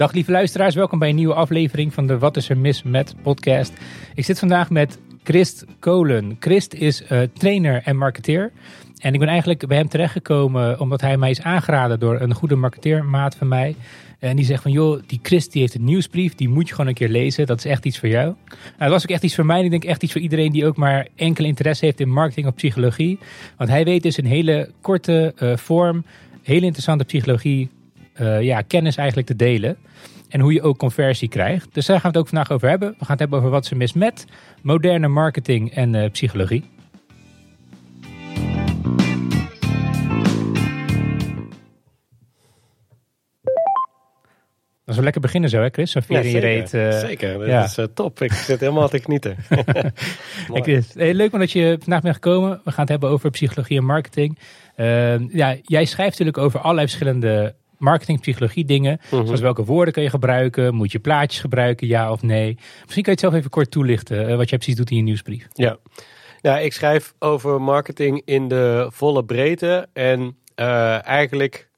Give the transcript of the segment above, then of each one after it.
Dag lieve luisteraars, welkom bij een nieuwe aflevering van de Wat is er mis met podcast. Ik zit vandaag met Christ Kolen. Christ is uh, trainer en marketeer. En ik ben eigenlijk bij hem terechtgekomen omdat hij mij is aangeraden door een goede marketeermaat van mij. En die zegt van, joh, die Christ die heeft een nieuwsbrief, die moet je gewoon een keer lezen. Dat is echt iets voor jou. Nou, dat was ook echt iets voor mij. ik denk echt iets voor iedereen die ook maar enkel interesse heeft in marketing of psychologie. Want hij weet dus een hele korte uh, vorm, hele interessante psychologie, uh, ja, kennis eigenlijk te delen. En hoe je ook conversie krijgt. Dus daar gaan we het ook vandaag over hebben. We gaan het hebben over wat ze mis met moderne marketing en uh, psychologie. Dat is wel lekker beginnen zo, hè Chris? Zo'n ja, in je reet. Uh, zeker, dat ja. is uh, top. Ik zit helemaal te knieten. hey Chris, hey, leuk dat je vandaag bent gekomen. We gaan het hebben over psychologie en marketing. Uh, ja, jij schrijft natuurlijk over allerlei verschillende marketing, psychologie dingen. Mm -hmm. Zoals welke woorden kun je gebruiken? Moet je plaatjes gebruiken, ja of nee? Misschien kan je het zelf even kort toelichten, wat jij precies doet in je nieuwsbrief. Ja, ja ik schrijf over marketing in de volle breedte. En eigenlijk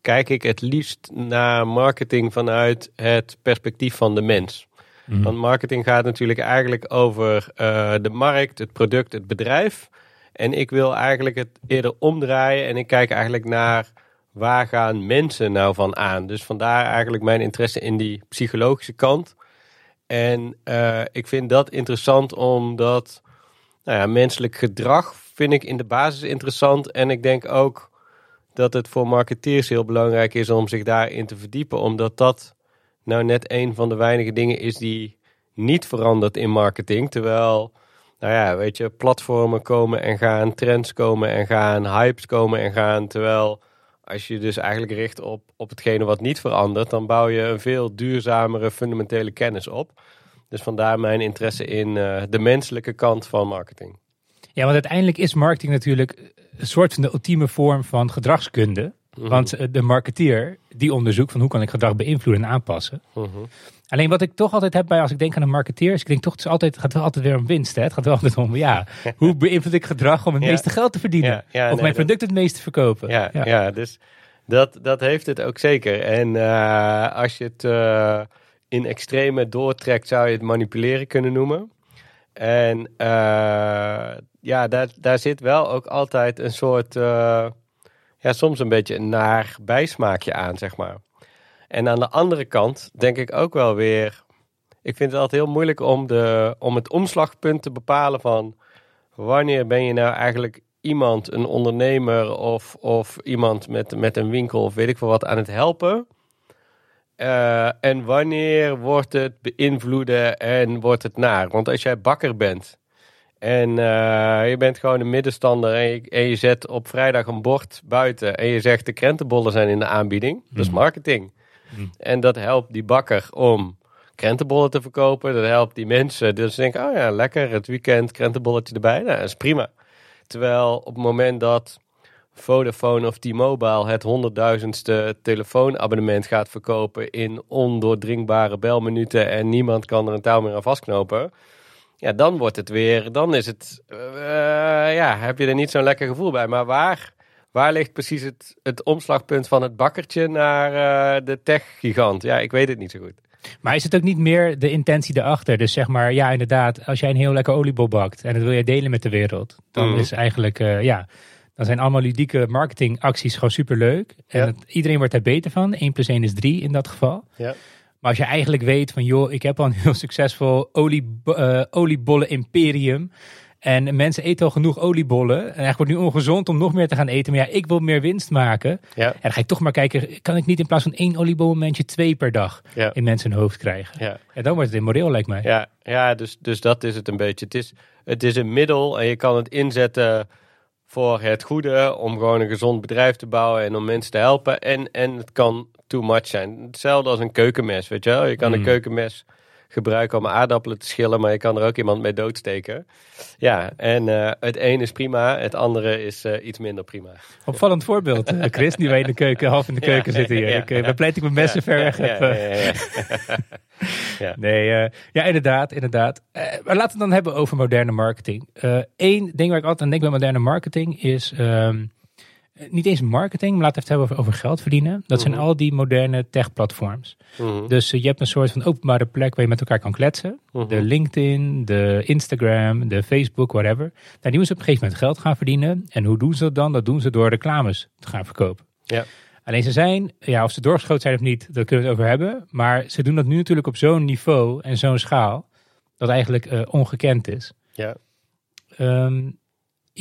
kijk ik het liefst naar marketing vanuit het perspectief van de mens. Mm. Want marketing gaat natuurlijk eigenlijk over uh, de markt, het product, het bedrijf. En ik wil eigenlijk het eerder omdraaien en ik kijk eigenlijk naar waar gaan mensen nou van aan. Dus vandaar eigenlijk mijn interesse in die psychologische kant. En uh, ik vind dat interessant omdat nou ja, menselijk gedrag vind ik in de basis interessant. En ik denk ook dat het voor marketeers heel belangrijk is om zich daarin te verdiepen. Omdat dat nou net een van de weinige dingen is die niet verandert in marketing. Terwijl, nou ja, weet je, platformen komen en gaan, trends komen en gaan, hypes komen en gaan. Terwijl als je dus eigenlijk richt op, op hetgene wat niet verandert, dan bouw je een veel duurzamere fundamentele kennis op. Dus vandaar mijn interesse in uh, de menselijke kant van marketing. Ja, want uiteindelijk is marketing natuurlijk een soort van de ultieme vorm van gedragskunde. Mm -hmm. Want de marketeer die onderzoekt van hoe kan ik gedrag beïnvloeden en aanpassen. Mm -hmm. Alleen wat ik toch altijd heb bij als ik denk aan een marketeer, is ik denk toch het, is altijd, het gaat wel altijd weer om winst. Hè? Het gaat wel altijd om, ja, hoe beïnvloed ik gedrag om het ja. meeste geld te verdienen? Ja, of nee, mijn product dat... het meeste te verkopen? Ja, ja. dus dat, dat heeft het ook zeker. En uh, als je het uh, in extreme doortrekt, zou je het manipuleren kunnen noemen. En uh, ja, daar, daar zit wel ook altijd een soort, ja, soms een beetje een naar bijsmaakje aan, zeg maar. En aan de andere kant denk ik ook wel weer, ik vind het altijd heel moeilijk om, de, om het omslagpunt te bepalen van wanneer ben je nou eigenlijk iemand, een ondernemer of, of iemand met, met een winkel of weet ik veel wat aan het helpen. Uh, en wanneer wordt het beïnvloeden en wordt het naar? Want als jij bakker bent en uh, je bent gewoon een middenstander en je, en je, zet op vrijdag een bord buiten en je zegt de krentenbollen zijn in de aanbieding, dat is marketing. Mm. En dat helpt die bakker om krentenbollen te verkopen, dat helpt die mensen. Dus denken, oh ja, lekker, het weekend, krentenbolletje erbij, nou, dat is prima. Terwijl op het moment dat Vodafone of T-Mobile het honderdduizendste telefoonabonnement gaat verkopen in ondoordringbare belminuten en niemand kan er een touw meer aan vastknopen. Ja, dan wordt het weer, dan is het, uh, ja, heb je er niet zo'n lekker gevoel bij. Maar waar, waar ligt precies het, het omslagpunt van het bakkertje naar uh, de tech-gigant? Ja, ik weet het niet zo goed. Maar is het ook niet meer de intentie erachter? Dus zeg maar, ja, inderdaad, als jij een heel lekker oliebol bakt en dat wil je delen met de wereld, dan mm. is eigenlijk, uh, ja, dan zijn allemaal ludieke marketingacties gewoon superleuk. En ja. het, iedereen wordt daar beter van. 1 plus 1 is 3 in dat geval. Ja. Maar als je eigenlijk weet van, joh, ik heb al een heel succesvol olie, uh, oliebollen imperium. En mensen eten al genoeg oliebollen. En eigenlijk wordt nu ongezond om nog meer te gaan eten. Maar ja, ik wil meer winst maken. Ja. En dan ga ik toch maar kijken, kan ik niet in plaats van één oliebolmomentje twee per dag ja. in mensen hun hoofd krijgen? Ja. En dan wordt het immoreel, lijkt mij. Ja, ja dus, dus dat is het een beetje. Het is, het is een middel en je kan het inzetten voor het goede, om gewoon een gezond bedrijf te bouwen en om mensen te helpen. En, en het kan too much zijn. Hetzelfde als een keukenmes, weet je wel. Je kan mm. een keukenmes gebruiken om aardappelen te schillen, maar je kan er ook iemand mee doodsteken. Ja, en uh, het een is prima, het andere is uh, iets minder prima. Opvallend voorbeeld, uh, Chris, die wij in de keuken, half in de keuken ja, zitten hier. Ja, ik, ja. pleit ik mijn messen ver weg Nee, ja, inderdaad, inderdaad. maar laten we het dan hebben over moderne marketing. Eén ding waar ik altijd aan denk bij moderne marketing is... Um, niet eens marketing, maar laten we het hebben over, over geld verdienen. Dat zijn Mhm. al die moderne tech-platforms. Mhm. Dus eh, je hebt een soort van openbare plek waar je met elkaar kan kletsen. Mhm. De LinkedIn, de Instagram, de Facebook, whatever. Nou, die moeten op een gegeven moment geld gaan verdienen. En hoe doen ze dat dan? Dat doen ze door reclames te gaan verkopen. Ja. Alleen ze zijn, ja, of ze doorgeschoten zijn of niet, daar kunnen we het over hebben. Maar ze doen dat nu natuurlijk op zo'n niveau en zo'n schaal, dat eigenlijk eh, ongekend is. Ja. Ehm,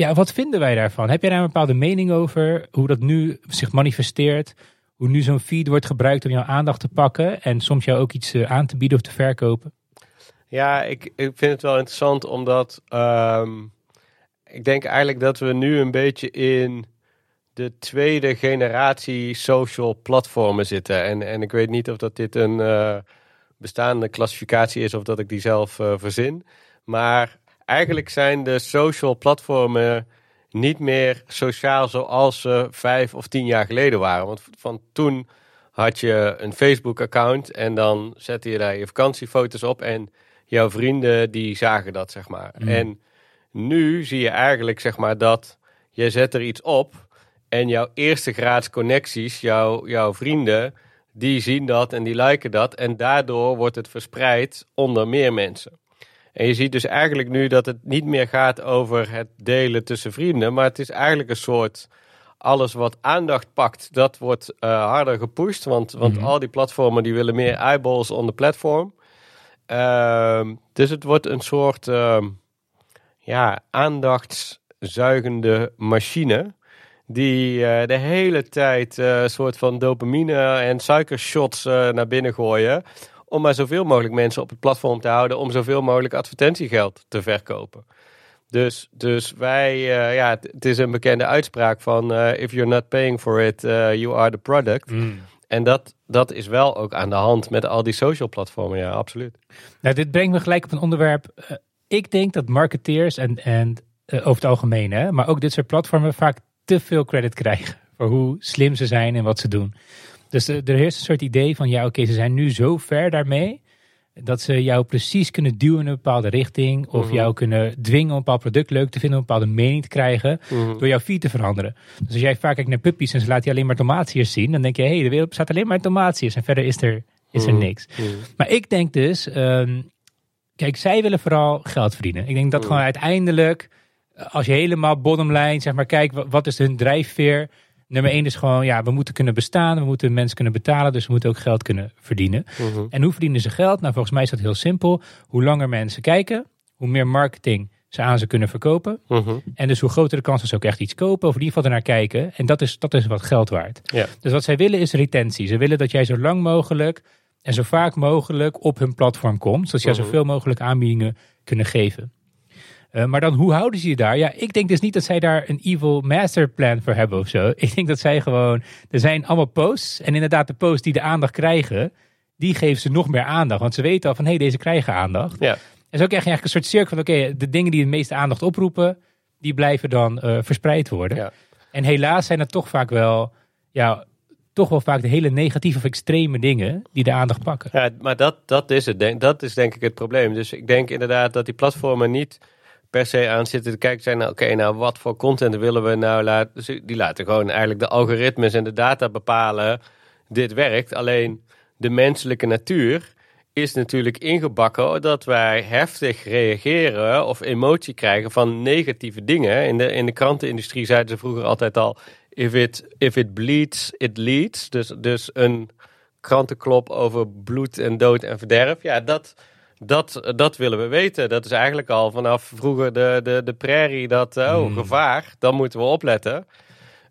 ja, wat vinden wij daarvan? Heb jij daar een bepaalde mening over? Hoe dat nu zich manifesteert? Hoe nu zo'n feed wordt gebruikt om jouw aandacht te pakken en soms jou ook iets eh, aan te bieden of te verkopen? Ja, ik, ik vind het wel interessant omdat ehm, ik denk eigenlijk dat we nu een beetje in de tweede generatie social platformen zitten. En, en ik weet niet of dat dit een eh, bestaande klassificatie is of dat ik die zelf eh, verzin. Maar eigenlijk zijn de social platformen niet meer sociaal zoals ze vijf of tien jaar geleden waren. Want van toen had je een Facebook-account en dan zette je daar je vakantiefoto's op en jouw vrienden die zagen dat, zeg maar. Mm. En nu zie je eigenlijk, zeg maar, dat je zet er iets op en jouw eerste graads connecties, jouw, jouw vrienden, die zien dat en die liken dat en daardoor wordt het verspreid onder meer mensen. En je ziet dus eigenlijk nu dat het niet meer gaat over het delen tussen vrienden, maar het is eigenlijk een soort alles wat aandacht pakt, dat wordt eh, harder gepusht. Want, want Mhm. al die platformen die willen meer eyeballs on the platform. Ehm, dus het wordt een soort ehm, ja, aandachtszuigende machine. Die eh, de hele tijd eh, een soort van dopamine en suikershots eh, naar binnen gooien. Om maar zoveel mogelijk mensen op het platform te houden. Om zoveel mogelijk advertentiegeld te verkopen. Dus, dus wij, eh, ja, het, is een bekende uitspraak van: eh, if you're not paying for it, eh, you are the product. En dat, dat is wel ook aan de hand met al die social platformen, ja, absoluut. Nou, dit brengt me gelijk op een onderwerp. Ik denk dat marketeers en, en over het algemeen, hè, maar ook dit soort platformen vaak te veel credit krijgen voor hoe slim ze zijn en wat ze doen. Dus er heerst een soort idee van, ja oké, ze zijn nu zo ver daarmee, dat ze jou precies kunnen duwen in een bepaalde richting, of Mhm. jou kunnen dwingen om een bepaald product leuk te vinden, om een bepaalde mening te krijgen, Mhm. door jouw feed te veranderen. Dus als jij vaak kijkt naar puppies en ze laten je alleen maar tomatiërs zien, dan denk je, hé, hey, de wereld bestaat alleen maar uit tomatiërs en verder is er, is er Mhm. niks. Maar ik denk dus, ehm, kijk, zij willen vooral geld verdienen. Ik denk dat gewoon uiteindelijk, eh, als je helemaal bottomline, zeg maar, kijk, wa- wat is hun drijfveer? Nummer één is gewoon, ja, we moeten kunnen bestaan, we moeten mensen kunnen betalen, dus we moeten ook geld kunnen verdienen. Mhm. En hoe verdienen ze geld? Nou, volgens mij is dat heel simpel. Hoe langer mensen kijken, hoe meer marketing ze aan ze kunnen verkopen. Mhm. En dus hoe groter de kans dat ze ook echt iets kopen, of in ieder geval ernaar kijken. En dat is, dat is wat geld waard. Ja. Dus wat zij willen is retentie. Ze willen dat jij zo lang mogelijk en zo vaak mogelijk op hun platform komt. Zodat jij Mhm. zoveel mogelijk aanbiedingen kunnen geven. Eh, maar dan, hoe houden ze je daar? Ja, ik denk dus niet dat zij daar een evil masterplan voor hebben of zo. Ik denk dat zij gewoon, er zijn allemaal posts. En inderdaad, de posts die de aandacht krijgen, die geven ze nog meer aandacht. Want ze weten al van, hé, hey, deze krijgen aandacht. Ja. En zo krijg je eigenlijk een soort cirkel van, oké, de dingen die de meeste aandacht oproepen, die blijven dan eh, verspreid worden. Ja. En helaas zijn het toch vaak wel, ja, toch wel vaak de hele negatieve of extreme dingen die de aandacht pakken. Ja, maar dat, dat is het. Denk, dat is denk ik het probleem. Dus ik denk inderdaad dat die platformen niet per se aan zitten te kijken zijn. Nou, oké, nou wat voor content willen we nou laten? Dus die laten gewoon eigenlijk de algoritmes en de data bepalen. Dit werkt. Alleen de menselijke natuur is natuurlijk ingebakken dat wij heftig reageren of emotie krijgen van negatieve dingen. In de, in de krantenindustrie zeiden ze vroeger altijd al: if it, if it bleeds, it leads. Dus, dus een krantenklop over bloed en dood en verderf. Ja, dat, dat, dat willen we weten. Dat is eigenlijk al vanaf vroeger de, de, de prairie dat, oh, Hmm. gevaar, dan moeten we opletten.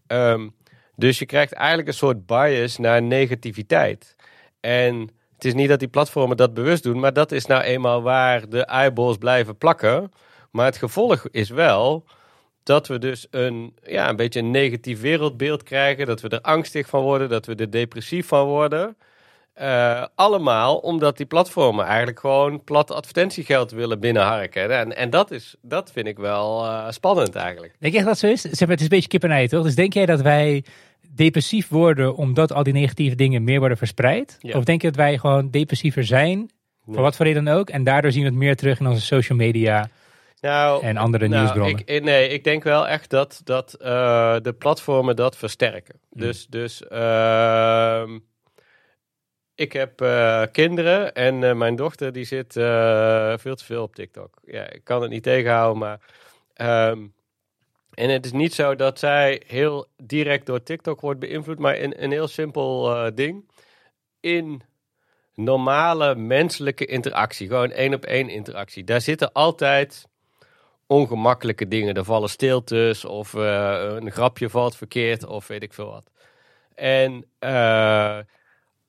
Ehm, dus je krijgt eigenlijk een soort bias naar negativiteit. En het is niet dat die platformen dat bewust doen, maar dat is nou eenmaal waar de eyeballs blijven plakken. Maar het gevolg is wel dat we dus een, ja, een beetje een negatief wereldbeeld krijgen. Dat we er angstig van worden, dat we er depressief van worden. Eh, allemaal omdat die platformen eigenlijk gewoon plat advertentiegeld willen binnenharken. En, en dat, is, dat vind ik wel eh, spannend eigenlijk. Denk je echt dat zo is? Zeg maar, het is een beetje kip en ei, toch? Dus denk jij dat wij depressief worden omdat al die negatieve dingen meer worden verspreid? Ja. Of denk je dat wij gewoon depressiever zijn, voor wat voor reden dan ook, en daardoor zien we het meer terug in onze social media Nou, en andere nou, nieuwsbronnen. Ik, eh, nee, ik denk wel echt dat, dat uh, de platformen dat versterken. Hmm. Dus, dus uh, ik heb uh, kinderen en mijn dochter die zit veel te veel op TikTok. Ja, ik kan het niet tegenhouden, maar... Um, en het is niet zo dat zij heel direct door TikTok wordt beïnvloed, maar een, een heel simpel ding. In normale menselijke interactie, gewoon één op één interactie, daar zitten altijd ongemakkelijke dingen. Er vallen stiltes of een grapje valt verkeerd of weet ik veel wat. En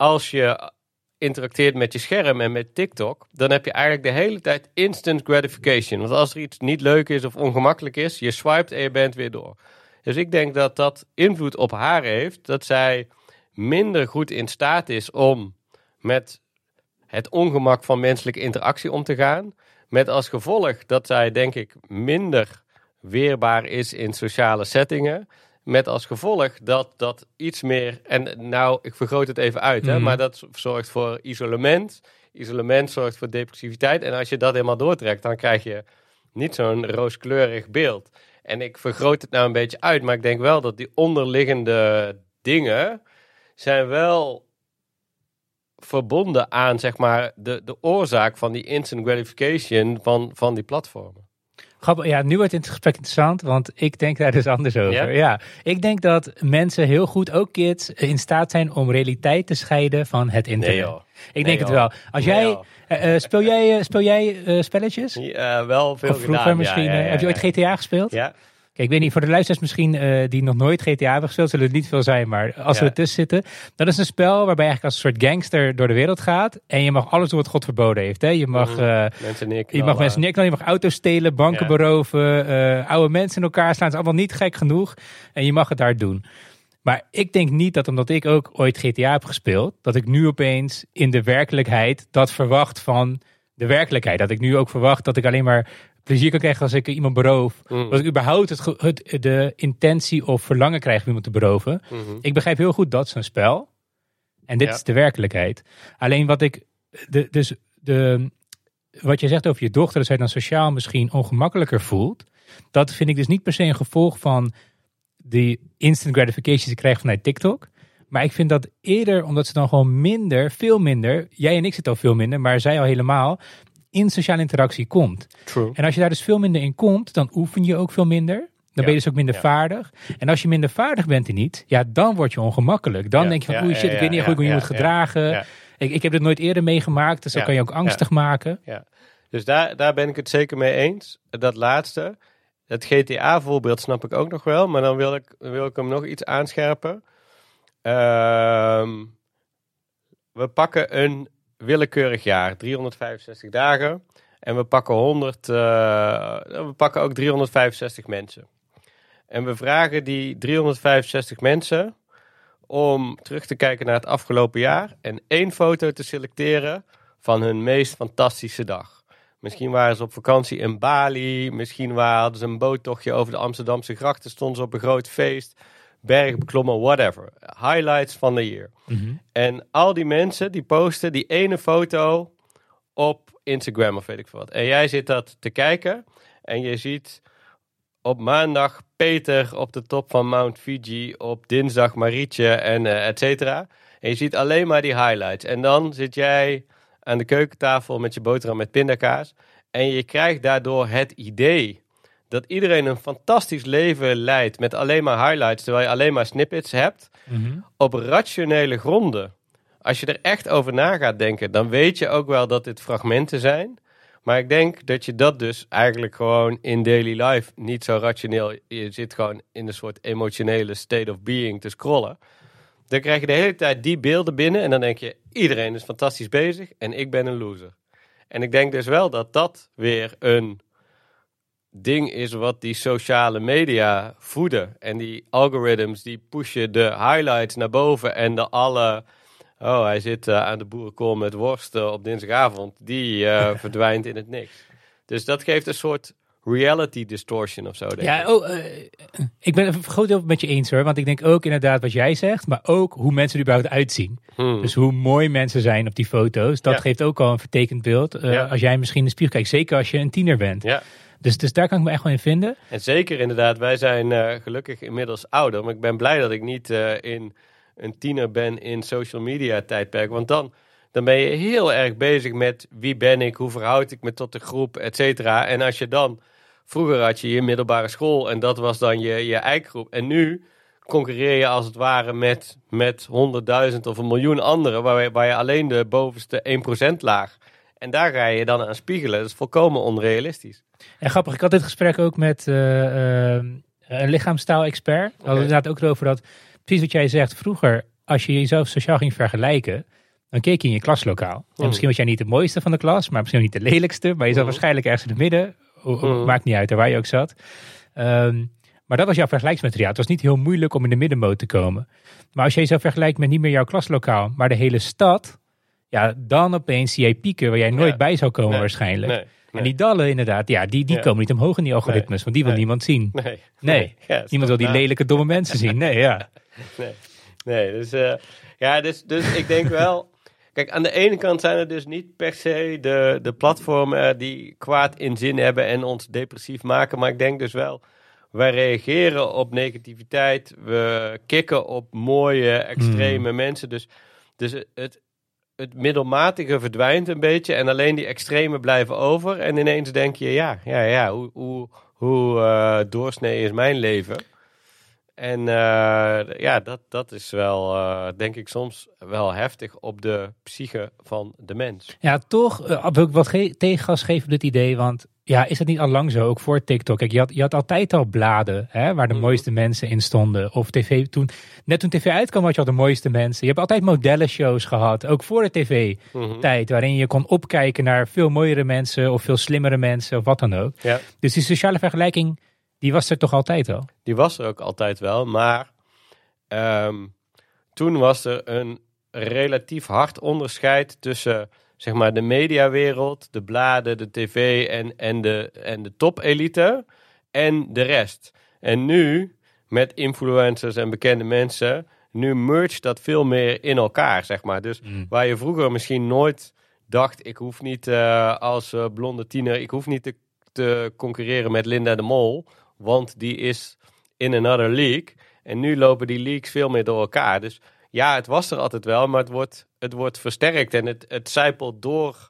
als je interacteert met je scherm en met TikTok, dan heb je eigenlijk de hele tijd instant gratification. Want als er iets niet leuk is of ongemakkelijk is, je swipet en je bent weer door. Dus ik denk dat dat invloed op haar heeft, dat zij minder goed in staat is om met het ongemak van menselijke interactie om te gaan. Met als gevolg dat zij, denk ik, minder weerbaar is in sociale settingen. Met als gevolg dat dat iets meer. En nou, ik vergroot het even uit, hè, Mhm. maar dat zorgt voor isolement. Isolement zorgt voor depressiviteit. En als je dat helemaal doortrekt, dan krijg je niet zo'n rooskleurig beeld. En ik vergroot het nou een beetje uit, maar ik denk wel dat die onderliggende dingen zijn wel verbonden aan zeg maar, de, de oorzaak van die instant gratification van, van die platformen. Grappig, ja, nu wordt het gesprek interessant, want ik denk daar dus anders over. Ja? Ja? ik denk dat mensen heel goed, ook kids, in staat zijn om realiteit te scheiden van het internet. Nee. Ik denk het wel. Als Nee, jij, eh, eh, speel jij, eh, speel jij spelletjes? Ja, wel veel of vroeger gedaan. misschien? Ja, heb je ooit. GTA gespeeld? Ja, Kijk, ik weet niet, voor de luisteraars misschien eh, die nog nooit GTA hebben gespeeld, zullen het niet veel zijn. Maar als we Ja. ertussen zitten, dat is een spel waarbij je eigenlijk als een soort gangster door de wereld gaat. En je mag alles doen wat God verboden heeft. Hè? Je mag, Mhm. eh, mensen je mag mensen neerknallen, je mag auto's stelen, banken Ja. beroven, eh, oude mensen in elkaar slaan. Het is allemaal niet gek genoeg. En je mag het daar doen. Maar ik denk niet dat omdat ik ook ooit GTA heb gespeeld, dat ik nu opeens in de werkelijkheid dat verwacht van de werkelijkheid. Dat ik nu ook verwacht dat ik alleen maar plezier kan krijgen als ik iemand beroof. Mhm. Dat ik überhaupt het, het, de intentie of verlangen krijg om iemand te beroven. Mhm. Ik begrijp heel goed dat is een spel. En dit Ja. is de werkelijkheid. Alleen wat ik. De, dus de, wat je zegt over je dochter, dat zij dan sociaal misschien ongemakkelijker voelt. Dat vind ik dus niet per se een gevolg van die instant gratification die ze krijgt vanuit TikTok. Maar ik vind dat eerder omdat ze dan gewoon minder, veel minder. Jij en ik zitten al veel minder, maar zij al helemaal. In sociale interactie komt. True. En als je daar dus veel minder in komt, dan oefen je ook veel minder. Dan ben je dus ook minder ja. vaardig. En als je minder vaardig bent in iets, ja, dan word je ongemakkelijk. Dan Ja, denk je van, ja, oei ja, shit, ik ja, weet niet ja, hoe ik me ja, moet ja, gedragen. ja. Ik, ik heb dit nooit eerder meegemaakt, dus dan Ja, kan je ook angstig maken. Dus daar, daar ben ik het zeker mee eens. Dat laatste. Het GTA-voorbeeld snap ik ook nog wel, maar dan wil ik, wil ik hem nog iets aanscherpen. Ehm, we pakken een willekeurig jaar, 365 dagen. En we pakken 100, eh, we pakken ook 365 mensen. En we vragen die 365 mensen om terug te kijken naar het afgelopen jaar en één foto te selecteren van hun meest fantastische dag. Misschien waren ze op vakantie in Bali, misschien hadden ze een boottochtje over de Amsterdamse grachten, stonden ze op een groot feest, berg beklommen, whatever. Highlights van de year. Mhm. En al die mensen die posten die ene foto op Instagram of weet ik veel wat. En jij zit dat te kijken en je ziet op maandag Peter op de top van Mount Fiji, op dinsdag Marietje en eh et cetera. En je ziet alleen maar die highlights. En dan zit jij aan de keukentafel met je boterham met pindakaas. En je krijgt daardoor het idee dat iedereen een fantastisch leven leidt met alleen maar highlights, terwijl je alleen maar snippets hebt Mhm. op rationele gronden. Als je er echt over na gaat denken, dan weet je ook wel dat dit fragmenten zijn. Maar ik denk dat je dat dus eigenlijk gewoon in daily life niet zo rationeel. Je zit gewoon in een soort emotionele state of being te scrollen. Dan krijg je de hele tijd die beelden binnen en dan denk je: iedereen is fantastisch bezig en ik ben een loser. En ik denk dus wel dat dat weer een ding is wat die sociale media voeden. En die algorithms die pushen de highlights naar boven en de alle... Oh, hij zit eh, aan de boerenkool met worst eh, op dinsdagavond. Die eh, verdwijnt in het niks. Dus dat geeft een soort reality distortion of zo, denk Ja, ik. oh, eh, ik ben het groot deel met je eens hoor. Want ik denk ook inderdaad wat jij zegt, maar ook hoe mensen er überhaupt uitzien. Hmm. Dus hoe mooi mensen zijn op die foto's, dat Ja. geeft ook al een vertekend beeld. Ja. Als jij misschien in de spiegel kijkt, zeker als je een tiener bent. Ja, Dus, dus daar kan ik me echt wel in vinden. En zeker inderdaad, wij zijn uh, gelukkig inmiddels ouder. Maar ik ben blij dat ik niet uh, in een tiener ben in social media tijdperk. Want dan, dan ben je heel erg bezig met wie ben ik, hoe verhoud ik me tot de groep, et cetera. En als je dan, vroeger had je je middelbare school en dat was dan je, je eikgroep. En nu concurreer je als het ware met, met 100.000 of een miljoen anderen, waar je alleen de bovenste 1% laag. En daar ga je dan aan spiegelen. Dat is volkomen onrealistisch. En grappig, ik had dit gesprek ook met uh, uh, een lichaamstaal-expert. We hadden inderdaad ook over dat, precies wat jij zegt, vroeger, als je jezelf sociaal ging vergelijken, dan keek je in je klaslokaal. En misschien was jij niet de mooiste van de klas, maar misschien ook niet de lelijkste, maar je zat waarschijnlijk ergens in het midden. Maakt niet uit waar je ook zat. Um, maar dat was jouw vergelijksmateriaal. Het was niet heel moeilijk om in de middenmoot te komen. Maar als je jezelf vergelijkt met niet meer jouw klaslokaal, maar de hele stad, ja, dan opeens zie jij pieken waar jij nooit bij zou komen waarschijnlijk. Nee, En die dallen inderdaad, ja, die, die komen niet omhoog in die algoritmes, want die wil niemand zien. Nee, nee. niemand wil die lelijke domme mensen zien. Nee, ja. Nee, nee dus, uh, ja, dus, dus ik denk wel... Kijk, aan de ene kant zijn het dus niet per se de, de platformen die kwaad in zin hebben en ons depressief maken. Maar ik denk dus wel wij reageren op negativiteit. We kicken op mooie, extreme hmm. mensen. Dus, dus het, het middelmatige verdwijnt een beetje. En alleen die extreme blijven over. En ineens denk je, ja, ja, ja, hoe, hoe, hoe uh, doorsnee is mijn leven? En uh, ja, dat, dat is wel, uh, denk ik, soms wel heftig op de psyche van de mens. Ja, toch wil ik wat tegengas geven dit idee. Want ja, is het niet al lang zo, ook voor TikTok? Kijk, je had, je had altijd al bladen hè, waar de mhm. mooiste mensen in stonden. Of tv, toen, net toen tv uitkwam had je al de mooiste mensen. Je hebt altijd modellenshows gehad, ook voor de tv-tijd. Mhm. Waarin je kon opkijken naar veel mooiere mensen of veel slimmere mensen of wat dan ook. Ja. Dus die sociale vergelijking, die was er toch altijd al? Die was er ook altijd wel, maar ehm, toen was er een relatief hard onderscheid tussen zeg maar, de mediawereld, de bladen, de tv en, en de, en de topelite en de rest. En nu, met influencers en bekende mensen, nu merge dat veel meer in elkaar, zeg maar. Dus mm. waar je vroeger misschien nooit dacht, ik hoef niet uh, als uh, blonde tiener, ik hoef niet te, te concurreren met Linda de Mol, want die is in another league. En nu lopen die leagues veel meer door elkaar. Dus ja, het was er altijd wel, maar het wordt, het wordt versterkt en het, het zijpelt door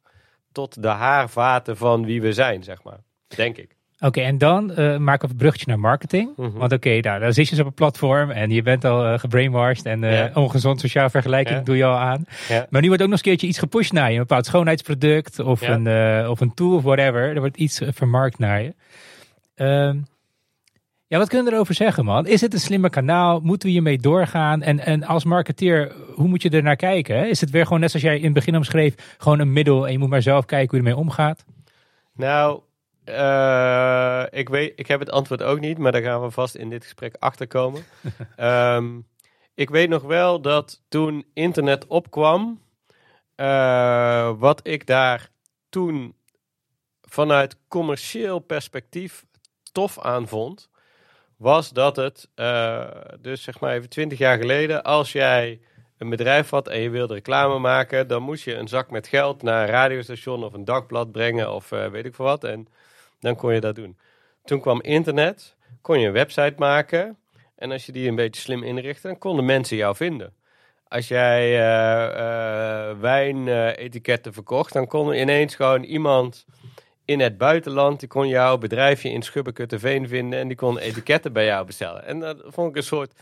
tot de haarvaten van wie we zijn, zeg maar. Denk ik. Oké, en dan uh, maken we een bruggetje naar marketing. Mhm. Want oké, okay, nou, dan zit je dus op een platform en je bent al uh, gebrainwashed en uh, ongezond sociaal vergelijking doe je al aan. Maar nu wordt ook nog eens een keertje iets gepusht naar je. Een bepaald schoonheidsproduct of, een, of een tool of whatever. Er wordt iets vermarkt naar je. Um, ja, wat kunnen we erover zeggen, man? Is het een slimme kanaal? Moeten we hiermee doorgaan? En, en als marketeer, hoe moet je er naar kijken? Is het weer gewoon net zoals jij in het begin omschreef, gewoon een middel en je moet maar zelf kijken hoe je ermee omgaat? Nou, uh, ik, weet, ik heb het antwoord ook niet, maar daar gaan we vast in dit gesprek achter komen. um, ik weet nog wel dat toen internet opkwam, uh, wat ik daar toen vanuit commercieel perspectief tof aan vond, was dat het, uh, dus zeg maar even twintig jaar geleden, als jij een bedrijf had en je wilde reclame maken, dan moest je een zak met geld naar een radiostation of een dagblad brengen of uh, weet ik veel wat. En dan kon je dat doen. Toen kwam internet, kon je een website maken. En als je die een beetje slim inrichtte, dan konden mensen jou vinden. Als jij uh, wijnetiketten verkocht, dan kon ineens gewoon iemand in het buitenland. Die kon jouw bedrijfje in Schubbekutteveen vinden en die kon etiketten bij jou bestellen. En dat vond ik een soort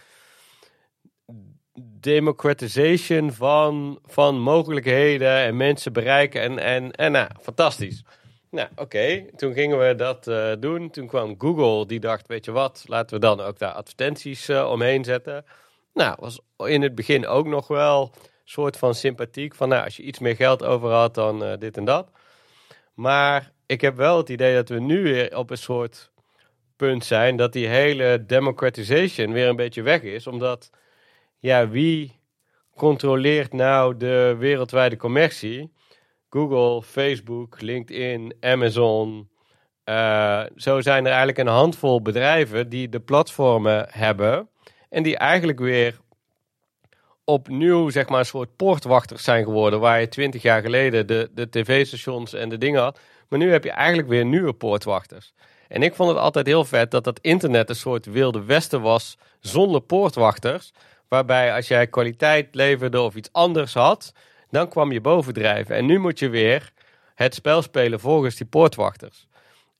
democratization van, van mogelijkheden en mensen bereiken. En, en, en nou, fantastisch. Nou, oké. Toen gingen we dat uh, doen. Toen kwam Google, die dacht, weet je wat, laten we dan ook daar advertenties uh, omheen zetten. Nou, was in het begin ook nog wel een soort van sympathiek. Van nou, als je iets meer geld over had, dan uh, dit en dat. Maar ik heb wel het idee dat we nu weer op een soort punt zijn dat die hele democratization weer een beetje weg is. Omdat, ja, wie controleert nou de wereldwijde commercie? Google, Facebook, LinkedIn, Amazon. Uh, zo zijn er eigenlijk een handvol bedrijven die de platformen hebben. En die eigenlijk weer opnieuw, zeg maar, een soort poortwachters zijn geworden. Waar je twintig jaar geleden de, de tv-stations en de dingen had. Maar nu heb je eigenlijk weer nieuwe poortwachters. En ik vond het altijd heel vet dat dat internet een soort wilde westen was zonder poortwachters. Waarbij als jij kwaliteit leverde of iets anders had, dan kwam je bovendrijven. En nu moet je weer het spel spelen volgens die poortwachters.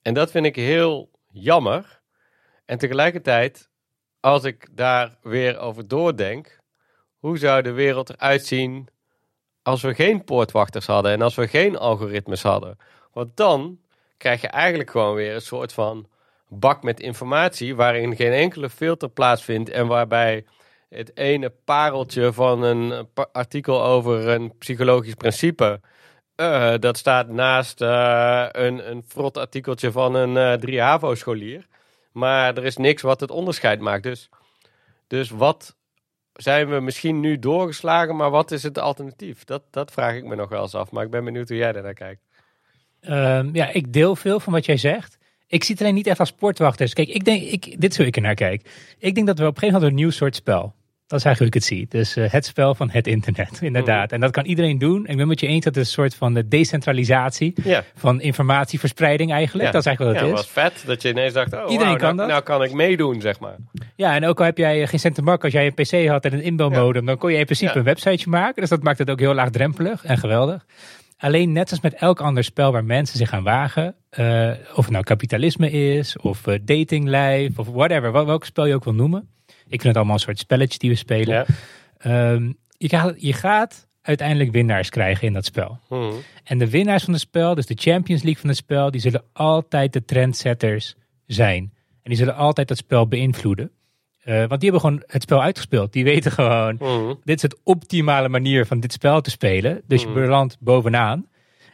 En dat vind ik heel jammer. En tegelijkertijd, als ik daar weer over doordenk, hoe zou de wereld eruit zien als we geen poortwachters hadden en als we geen algoritmes hadden? Want dan krijg je eigenlijk gewoon weer een soort van bak met informatie waarin geen enkele filter plaatsvindt en waarbij het ene pareltje van een artikel over een psychologisch principe. Uh, dat staat naast uh, een, een frot artikeltje van een uh, 3 HAVO-scholier. Maar er is niks wat het onderscheid maakt. Dus, dus wat zijn we misschien nu doorgeslagen, maar wat is het alternatief? Dat, dat vraag ik me nog wel eens af. Maar ik ben benieuwd hoe jij daar naar kijkt. Um, ja, ik deel veel van wat jij zegt. Ik zie het alleen niet echt als sportwachters. Kijk, ik denk, ik, dit is hoe ik er naar kijk. Ik denk dat we op een gegeven moment een nieuw soort spel. Dat is eigenlijk hoe ik het zie. Dus uh, het spel van het internet, inderdaad. Mm. En dat kan iedereen doen. En ik ben met je eens dat het een soort van de decentralisatie ja. van informatieverspreiding eigenlijk. Ja. Dat is eigenlijk wat ja, het is. was vet dat je ineens dacht, oh, Iedereen kan nou, dat. nou kan ik meedoen, zeg maar. Ja, en ook al heb jij geen cent te als jij een PC had en een inbelmodem, dan kon je in principe Ja. een websiteje maken. Dus dat maakt het ook heel laagdrempelig en geweldig. Alleen net als met elk ander spel waar mensen zich aan wagen, eh, of het nou kapitalisme is, of eh, dating life, of whatever, wel- welk spel je ook wil noemen. Ik vind het allemaal een soort spelletje die we spelen. Ja. Ehm, je, gaat, je gaat uiteindelijk winnaars krijgen in dat spel. Mhm. En de winnaars van het spel, dus de Champions League van het spel, die zullen altijd de trendsetters zijn. En die zullen altijd dat spel beïnvloeden. Eh, want die hebben gewoon het spel uitgespeeld. Die weten gewoon, Mhm. dit is het optimale manier van dit spel te spelen. Dus je Mm. belandt bovenaan.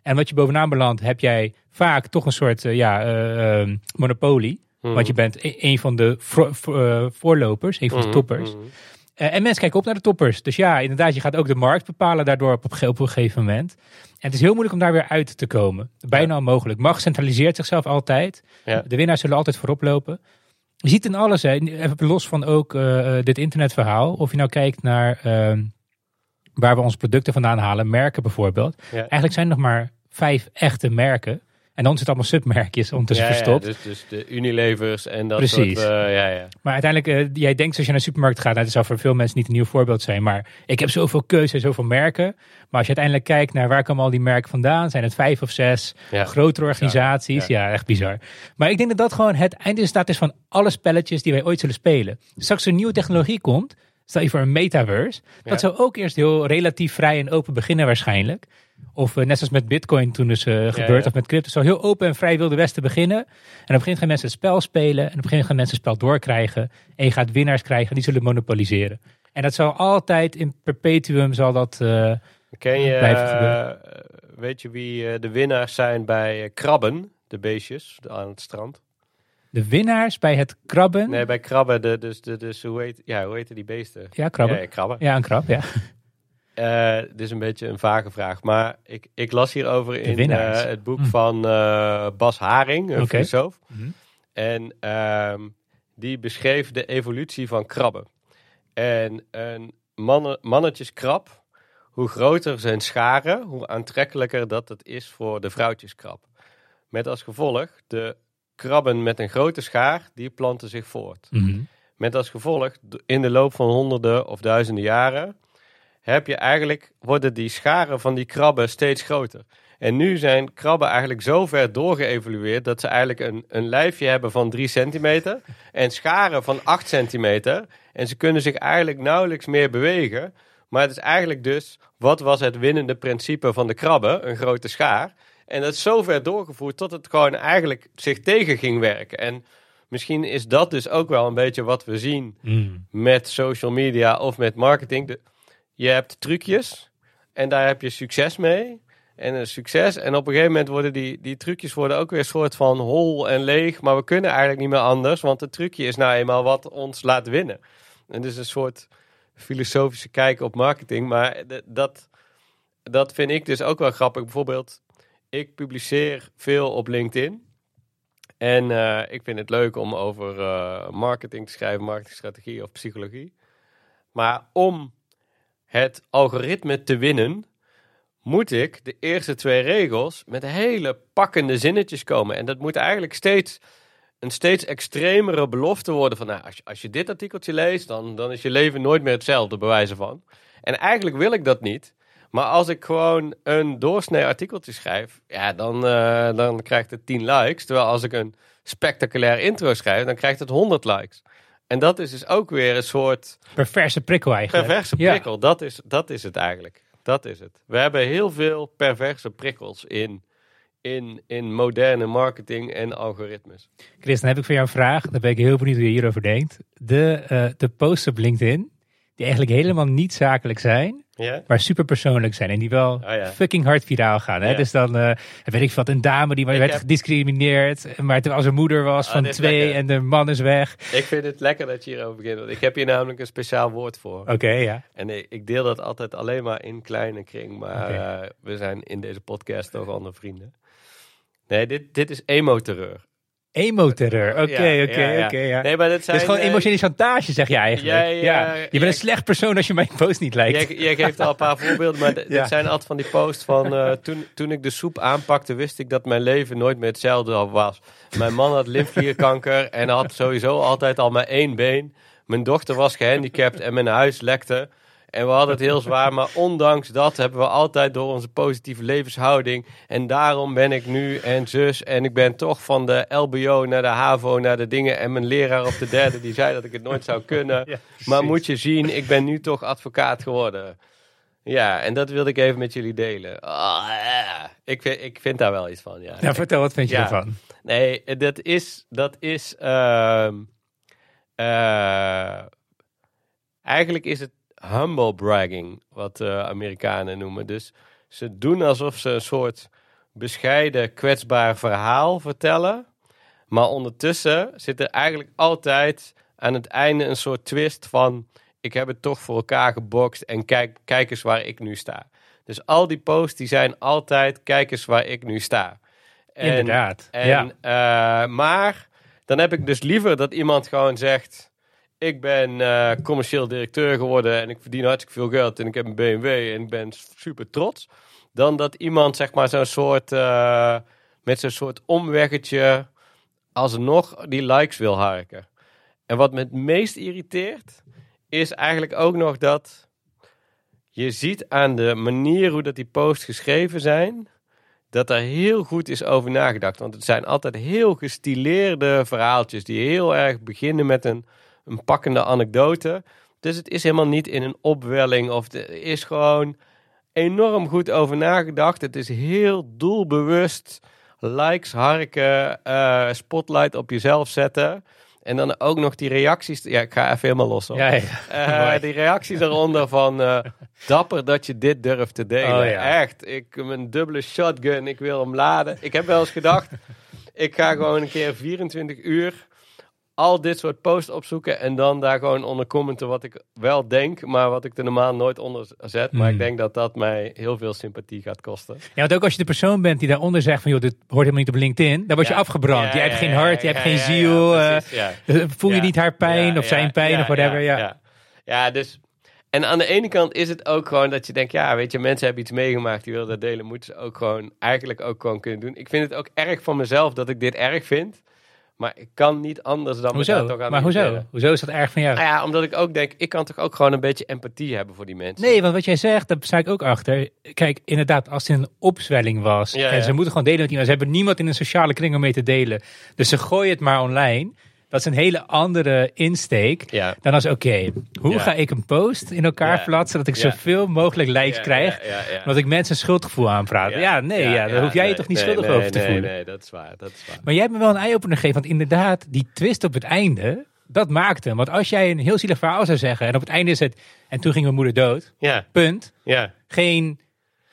En wat je bovenaan belandt, heb jij vaak toch een soort eh, ja, eh, ehm, monopolie. Mhm. Want je bent e- een van de voorlopers, een van de Mhm. toppers. Mhm. En mensen kijken op naar de toppers. Dus ja, inderdaad, je gaat ook de markt bepalen daardoor op, een ge- op een gegeven moment. En het is heel moeilijk om daar weer uit te komen. Bijna onmogelijk. Macht centraliseert zichzelf altijd. Ja. De winnaars zullen altijd voorop lopen. Je ziet in alles, hè, even los van ook eh, eh, dit internetverhaal. Of je nou kijkt naar ehm, waar we onze producten vandaan halen, merken bijvoorbeeld. Ja. Eigenlijk zijn er nog maar vijf echte merken. En dan zit allemaal submerkjes ondertussen Ja, ja, verstopt. dus, dus de Unilevers en dat Precies. soort... eh, ja, ja. Maar uiteindelijk, eh, jij denkt als je naar de supermarkt gaat, nou, dat zou voor veel mensen niet een nieuw voorbeeld zijn. Maar ik heb zoveel keuze en zoveel merken. Maar als je uiteindelijk kijkt naar waar komen al die merken vandaan, zijn het vijf of zes Ja. grotere organisaties. Ja. echt bizar. Maar ik denk dat dat gewoon het eindresultaat is van alle spelletjes die wij ooit zullen spelen. Straks er een nieuwe technologie komt, stel je voor een metaverse. Dat zou ook eerst heel relatief vrij en open beginnen waarschijnlijk. Of eh, net zoals met bitcoin toen is eh, gebeurd, ja. of met crypto. Zo heel open en vrij wilde westen beginnen. En op een gegeven moment gaan mensen het spel spelen. En op een gegeven moment gaan mensen het spel doorkrijgen. En je gaat winnaars krijgen, die zullen monopoliseren. En dat zal altijd in perpetuum zal dat... eh, Ken je, Blijven gebeuren. weet je wie de winnaars zijn bij krabben, de beestjes aan het strand? de winnaars bij het krabben... Nee, bij krabben, de, dus, de, dus hoe, heet, ja, hoe heten die beesten? Ja, krabben. Ja, ja, krabben. Ja, een krab, ja. Eh, dit is een beetje een vage vraag, maar ik, ik las hierover in eh, het boek Hm. van eh, Bas Haring, een filosoof. Mhm. En ehm, die beschreef de evolutie van krabben. En een mannen, mannetjeskrab, hoe groter zijn scharen, hoe aantrekkelijker dat het is voor de vrouwtjeskrab. Met als gevolg, de krabben met een grote schaar, die planten zich voort. Mhm. Met als gevolg, in de loop van honderden of duizenden jaren, heb je eigenlijk, worden die scharen van die krabben steeds groter. En nu zijn krabben eigenlijk zo ver doorgeëvolueerd dat ze eigenlijk een, een lijfje hebben van 3 centimeter en scharen van 8 centimeter. En ze kunnen zich eigenlijk nauwelijks meer bewegen. Maar het is eigenlijk dus, wat was het winnende principe van de krabben? Een grote schaar. En dat is zo ver doorgevoerd tot het gewoon eigenlijk zich tegen ging werken. En misschien is dat dus ook wel een beetje wat we zien Mhm. met social media of met marketing. De- je hebt trucjes en daar heb je succes mee. En een succes. En op een gegeven moment worden die, die trucjes worden ook weer een soort van hol en leeg. Maar we kunnen eigenlijk niet meer anders. Want het trucje is nou eenmaal wat ons laat winnen. En dus een soort filosofische kijk op marketing. Maar dat, dat vind ik dus ook wel grappig. Bijvoorbeeld, ik publiceer veel op LinkedIn. En eh, ik vind het leuk om over eh, marketing te schrijven, marketingstrategie of psychologie. Maar om het algoritme te winnen, moet ik de eerste twee regels met hele pakkende zinnetjes komen. En dat moet eigenlijk steeds een steeds extremere belofte worden van, nou, als je, als je dit artikeltje leest, dan, dan is je leven nooit meer hetzelfde, bewijzen van. En eigenlijk wil ik dat niet. Maar als ik gewoon een doorsnee artikeltje schrijf, ja, dan, uh, dan krijgt het 10 likes. Terwijl als ik een spectaculair intro schrijf, dan krijgt het 100 likes. En dat is dus ook weer een soort... Perverse prikkel eigenlijk. Perverse prikkel, dat, is, dat is het eigenlijk. Dat is het. We hebben heel veel perverse prikkels in, in, in moderne marketing en algoritmes. Chris, dan heb ik voor jou een vraag. Dan ben ik heel benieuwd hoe je hierover denkt. De, uh, de posts op LinkedIn, die eigenlijk helemaal niet zakelijk zijn, ja? maar super persoonlijk zijn. En die wel Oh, ja. fucking hard viraal gaan. Hè? Ja. Dus dan, eh, weet ik wat, een dame die werd heb- gediscrimineerd. Maar terwijl ze moeder was Ah, van twee lekker. en de man is weg. Ik vind het lekker dat je hierover begint. Want ik heb hier namelijk een speciaal woord voor. Oké, ja. En ik, ik deel dat altijd alleen maar in kleine kring. Maar eh, we zijn in deze podcast toch andere vrienden. Nee, dit, dit is emo-terreur. Emo-terror. Oké, oké, oké. ja. Nee, maar Het zijn... is gewoon eh, emotionele chantage, zeg je eigenlijk. Jij, ja. Je bent een slecht persoon als je mijn post niet lijkt. Jij, jij geeft al een paar voorbeelden, maar Ja. dit zijn altijd van die posts van... eh, toen, toen ik de soep aanpakte, wist ik dat mijn leven nooit meer hetzelfde was. Mijn man had lymfklierkanker en had sowieso altijd al maar één been. Mijn dochter was gehandicapt en mijn huis lekte. En we hadden het heel zwaar, maar ondanks dat hebben we altijd door onze positieve levenshouding. En daarom ben ik nu en zus. En ik ben toch van de LBO naar de HAVO, naar de dingen. En mijn leraar op de derde, die zei dat ik het nooit zou kunnen. Ja, Maar moet je zien, ik ben nu toch advocaat geworden. Ja, en dat wilde ik even met jullie delen. Ah, ja. ik, vind, ik vind daar wel iets van, ja. Nou, vertel, wat vind je Ja. ervan? Nee, dat is... Dat is ehm, eh, eigenlijk is het humble bragging, wat de Amerikanen noemen. Dus ze doen alsof ze een soort bescheiden, kwetsbaar verhaal vertellen. Maar ondertussen zit er eigenlijk altijd aan het einde een soort twist van... ik heb het toch voor elkaar gebokst en kijk, kijk eens waar ik nu sta. Dus al die posts die zijn altijd kijk eens waar ik nu sta. En- Inderdaad. en, ja. eh, maar dan heb ik dus liever dat iemand gewoon zegt: Ik ben eh, commercieel directeur geworden en ik verdien hartstikke veel geld en ik heb een BMW en ik ben super trots. Dan dat iemand zeg maar zo'n soort eh, met zo'n soort omweggetje alsnog die likes wil harken. En wat me het meest irriteert is eigenlijk ook nog dat je ziet aan de manier hoe dat die posts geschreven zijn dat er heel goed is over nagedacht. Want het zijn altijd heel gestileerde verhaaltjes die heel erg beginnen met een, een pakkende anekdote. Dus het is helemaal niet in een opwelling of het is gewoon enorm goed over nagedacht. Het is heel doelbewust likes harken, eh, spotlight op jezelf zetten. En dan ook nog die reacties. Ja, ik ga even helemaal los. Hoor. ja, ja. Eh, die reacties eronder van eh, dapper dat je dit durft te delen. Oh, ja. Echt, ik mijn dubbele shotgun, ik wil hem laden. Ik heb wel eens gedacht, ik ga gewoon een keer 24 uur al dit soort posts opzoeken en dan daar gewoon onder commenten wat ik wel denk, maar wat ik er normaal nooit onder zet. Maar Hmm. ik denk dat dat mij heel veel sympathie gaat kosten. Ja, want ook als je de persoon bent die daaronder zegt van, joh, dit hoort helemaal niet op LinkedIn, dan word je Ja. afgebrand. Ja, je hebt geen hart, je hebt geen ziel. eh, voel je niet haar pijn of zijn pijn of whatever. Ja, Ja, ja. dus. En aan de ene kant is het ook gewoon dat je denkt, ja, weet je, mensen hebben iets meegemaakt, die willen dat delen, moeten ze ook gewoon, eigenlijk ook gewoon kunnen doen. Ik vind het ook erg van mezelf dat ik dit erg vind, maar ik kan niet anders dan me Hoezo? toch aan Maar hoezo? Hoezo is dat erg van jou? Nou ja, omdat ik ook denk, ik kan toch ook gewoon een beetje empathie hebben voor die mensen. Nee, want wat jij zegt, daar sta ik ook achter. Kijk, inderdaad, als het een opzwelling was Ja, en ja. ze moeten gewoon delen met iemand, ze hebben niemand in een sociale kring om mee te delen. Dus ze gooien het maar online. Dat is een hele andere insteek Ja. dan als, oké, hoe Ja. ga ik een post in elkaar plaatsen dat ik zoveel mogelijk likes krijg, dat ik mensen een schuldgevoel aanpraat. Ja, nee, ja, daar hoef jij je toch niet nee, schuldig nee, over te nee, voelen. Nee, dat is waar, dat is waar. Maar jij hebt me wel een eye-opener gegeven, want inderdaad, die twist op het einde, dat maakte hem. Want als jij een heel zielig verhaal zou zeggen en op het einde is het, en toen ging mijn moeder dood, Ja, punt. ja. Geen,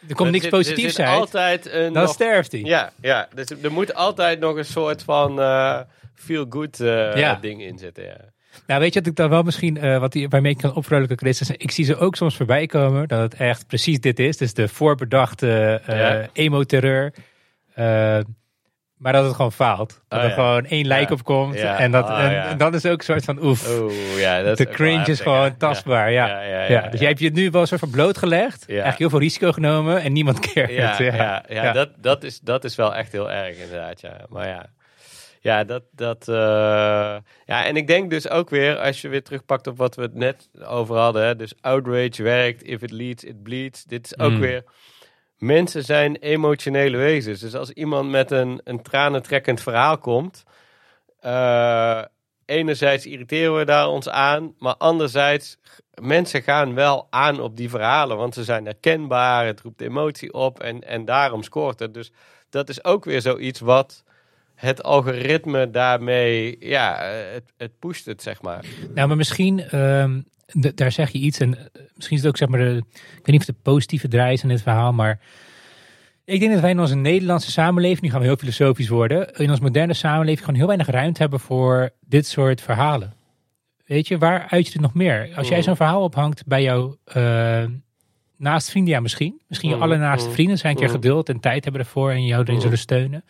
er komt niks positiefs uit. altijd een Dan nog- sterft hij. Ja, ja, dus er moet altijd nog een soort van eh feel-good eh, Ja. ding in zitten. Ja. Nou, weet je wat ik dan wel misschien, eh, wat waarmee ik kan opvrolijken, Chris? is, Ik zie ze ook soms voorbij komen, dat het echt precies dit is. Dus de voorbedachte Ja. emo-terreur. Maar dat het gewoon faalt. Dat Oh, er ja. gewoon één like Ja. op komt. Ja. En, dat, Oh, en, dan is ook een soort van oef. Oeh, ja, dat de cringe is gewoon ja. tastbaar, ja. Ja, dus jij hebt je nu wel een soort van blootgelegd. Eigenlijk heel veel risico genomen en niemand keert. Ja, ja. ja, Dat, dat, is, dat is wel echt heel erg inderdaad, ja. Maar ja. Ja, dat. dat eh, ja, en ik denk dus ook weer, als je weer terugpakt op wat we het net over hadden. Hè, dus outrage werkt, if it leads, it bleeds. Dit is ook Mm. weer. Mensen zijn emotionele wezens. Dus als iemand met een, een tranentrekkend verhaal komt. eh, enerzijds irriteren we daar ons aan. Maar anderzijds, mensen gaan wel aan op die verhalen. Want ze zijn herkenbaar, het roept emotie op. En, en daarom scoort het. Dus dat is ook weer zoiets wat het algoritme daarmee, ja, eh, het, het pusht het, zeg maar. Nou, maar misschien, ehm, daar zeg je iets. En eh, misschien is het ook, zeg maar, de, ik weet niet of de positieve draai is in dit verhaal, maar ik denk dat wij in onze Nederlandse samenleving, nu gaan we heel filosofisch worden, in onze moderne samenleving gewoon heel weinig ruimte hebben voor dit soort verhalen. Weet je, waar uit je dit nog meer? Als jij Mm. zo'n verhaal ophangt bij jouw eh naast vrienden, ja misschien. Misschien je Mm, allernaaste mm, vrienden zijn een keer geduld en tijd hebben ervoor en jou erin zullen steunen.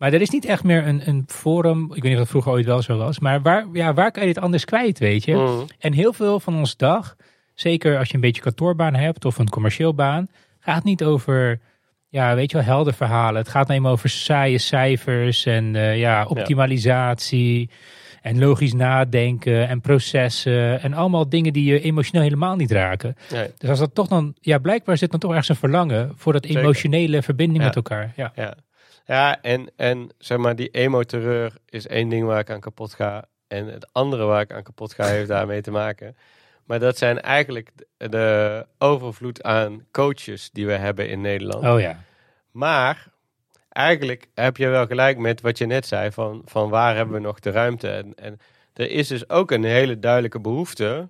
Maar er is niet echt meer een, een forum, ik weet niet of dat vroeger ooit wel zo was, maar waar, ja, waar kan je dit anders kwijt, weet je? Mm. En heel veel van onze dag, zeker als je een beetje kantoorbaan hebt of een commercieel baan, gaat niet over, ja, weet je wel, helder verhalen. Het gaat alleen maar over saaie cijfers en eh, ja, optimalisatie en logisch nadenken en processen en allemaal dingen die je emotioneel helemaal niet raken. Nee. Dus als dat toch dan, ja, blijkbaar zit dan toch ergens een verlangen voor dat Zeker. emotionele verbinding Ja. met elkaar. Ja. Ja, ja en, en zeg maar, die emo-terreur is één ding waar ik aan kapot ga. En het andere waar ik aan kapot ga, heeft daarmee te maken. Maar dat zijn eigenlijk de, overvloed aan coaches die we hebben in Nederland. Oh ja. Maar eigenlijk heb je wel gelijk met wat je net zei: van, van waar hebben we nog de ruimte? En, en er is dus ook een hele duidelijke behoefte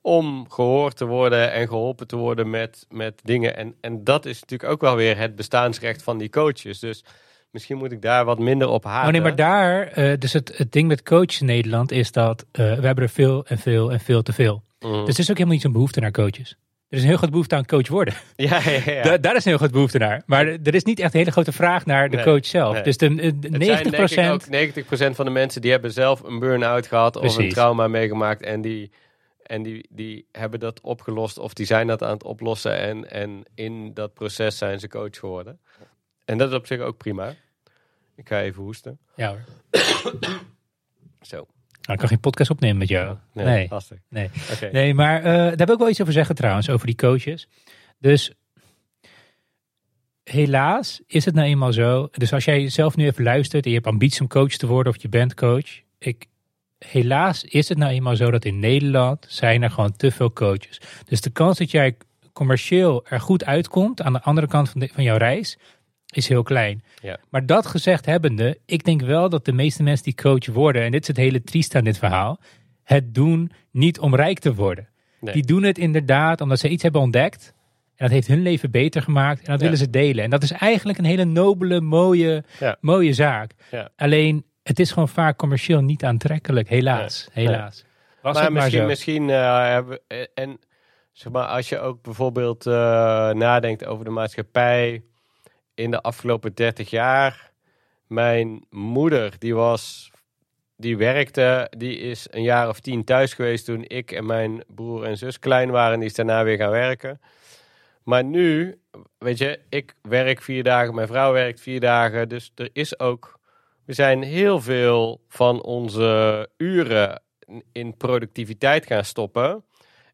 om gehoord te worden en geholpen te worden met, met dingen. En, en dat is natuurlijk ook wel weer het bestaansrecht van die coaches. Dus misschien moet ik daar wat minder op haten. Oh nee, maar daar, eh, dus het, het ding met coaches in Nederland is dat eh, we hebben er veel en veel en veel te veel. Mm. Dus er is ook helemaal niet zo'n behoefte naar coaches. Er is een heel groot behoefte aan coach worden. ja, ja, ja. Da- daar is een heel groot behoefte naar. Maar er is niet echt een hele grote vraag naar de Nee, coach zelf. nee. Dus de, de Het 90 zijn denk ik ook 90% van de mensen die hebben zelf een burn-out gehad of een trauma meegemaakt en die, en die, die hebben dat opgelost of die zijn dat aan het oplossen en, en in dat proces zijn ze coach geworden. En dat is op zich ook prima. Ik ga even hoesten. Ja hoor. Zo. Nou, ik kan geen podcast opnemen met jou. Nee, Nee. lastig. Nee. Nee, maar eh, daar wil ik wel iets over zeggen trouwens, over die coaches. Dus helaas is het nou eenmaal zo. Dus als jij zelf nu even luistert en je hebt ambitie om coach te worden of je bent coach. Ik, helaas is het nou eenmaal zo dat in Nederland zijn er gewoon te veel coaches. Dus de kans dat jij commercieel er goed uitkomt aan de andere kant van, de, van jouw reis is heel klein. Ja. Maar dat gezegd hebbende, ik denk wel dat de meeste mensen die coach worden, en dit is het hele triest aan dit verhaal, het doen niet om rijk te worden. Nee. Die doen het inderdaad omdat ze iets hebben ontdekt. En dat heeft hun leven beter gemaakt. En dat Ja. willen ze delen. En dat is eigenlijk een hele nobele, mooie, Ja. mooie zaak. Ja. Alleen, het is gewoon vaak commercieel niet aantrekkelijk. Helaas. Nee. Helaas. Was maar het maar misschien, zo. misschien eh, hebben en zeg maar, als je ook bijvoorbeeld eh, nadenkt over de maatschappij in de afgelopen 30 jaar. Mijn moeder, die was, die werkte, die is een jaar of tien thuis geweest toen ik en mijn broer en zus klein waren. Die is daarna weer gaan werken. Maar nu, weet je, ik werk vier dagen, mijn vrouw werkt vier dagen. Dus er is ook, we zijn heel veel van onze uren in productiviteit gaan stoppen.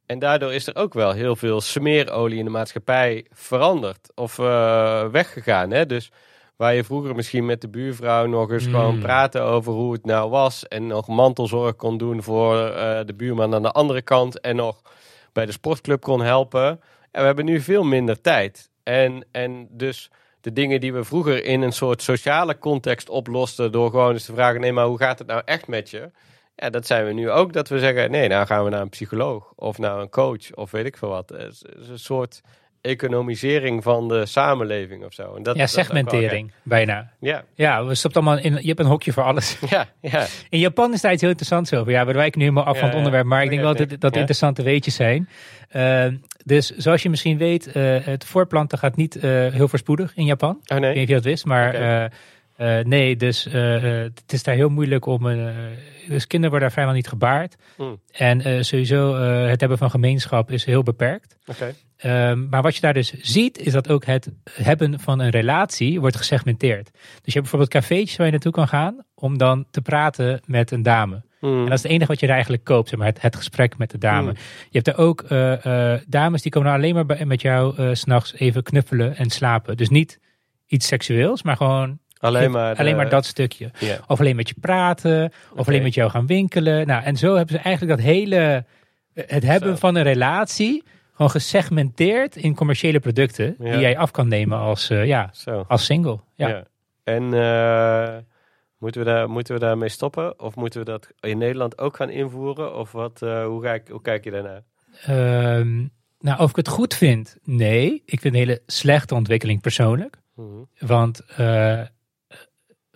En daardoor is er ook wel heel veel smeerolie in de maatschappij veranderd of eh, weggegaan. Hè? Dus waar je vroeger misschien met de buurvrouw nog eens Mm. gewoon praten over hoe het nou was. En nog mantelzorg kon doen voor eh, de buurman aan de andere kant. En nog bij de sportclub kon helpen. En we hebben nu veel minder tijd. En, en dus de dingen die we vroeger in een soort sociale context oplosten. door gewoon eens te vragen: nee, maar hoe gaat het nou echt met je? Ja, dat zijn we nu ook. Dat we zeggen: nee, nou gaan we naar een psycholoog of naar een coach of weet ik veel wat. Het is, een soort economisering van de samenleving of zo. En dat, ja, dat segmentering. Bijna. Ja, Ja, we stoppen allemaal in. Je hebt een hokje voor alles. ja, ja. In Japan is daar iets heel interessants over. Ja, we wijken nu helemaal af Ja, van het onderwerp. Maar ik denk wel dat dat ja. interessante weetjes zijn. Uh, dus zoals je misschien weet, uh, het voorplanten gaat niet uh, heel voorspoedig in Japan. Oh nee. Ik weet niet of je dat wist, maar Oké. Uh, nee, dus uh, het is daar heel moeilijk om. uh, dus kinderen worden daar vrijwel niet gebaard. Hmm. En sowieso het hebben van gemeenschap is heel beperkt. Oké. Um, maar wat je daar dus ziet, is dat ook het hebben van een relatie wordt gesegmenteerd. Dus je hebt bijvoorbeeld cafeetjes waar je naartoe kan gaan om dan te praten met een dame. Hmm. En dat is het enige wat je er eigenlijk koopt, zeg maar, het, het gesprek met de dame. Hmm. Je hebt er ook eh, eh, dames die komen alleen maar bij, met jou eh, s s'nachts even knuffelen en slapen. Dus niet iets seksueels, maar gewoon alleen maar, de- alleen maar dat stukje. Of alleen met je praten, of alleen met jou gaan winkelen. Nou, en zo hebben ze eigenlijk dat hele, het hebben Zo. van een relatie gewoon gesegmenteerd in commerciële producten Ja. die jij af kan nemen als, eh, ja, Zo. als single. Ja. Ja. En eh, moeten, we daar, moeten we daarmee stoppen? Of moeten we dat in Nederland ook gaan invoeren? Of wat, eh, hoe, ga ik, hoe kijk je daarnaar? Ehm, nou, of ik het goed vind? Nee. Ik vind het een hele slechte ontwikkeling persoonlijk. Mhm. Want eh,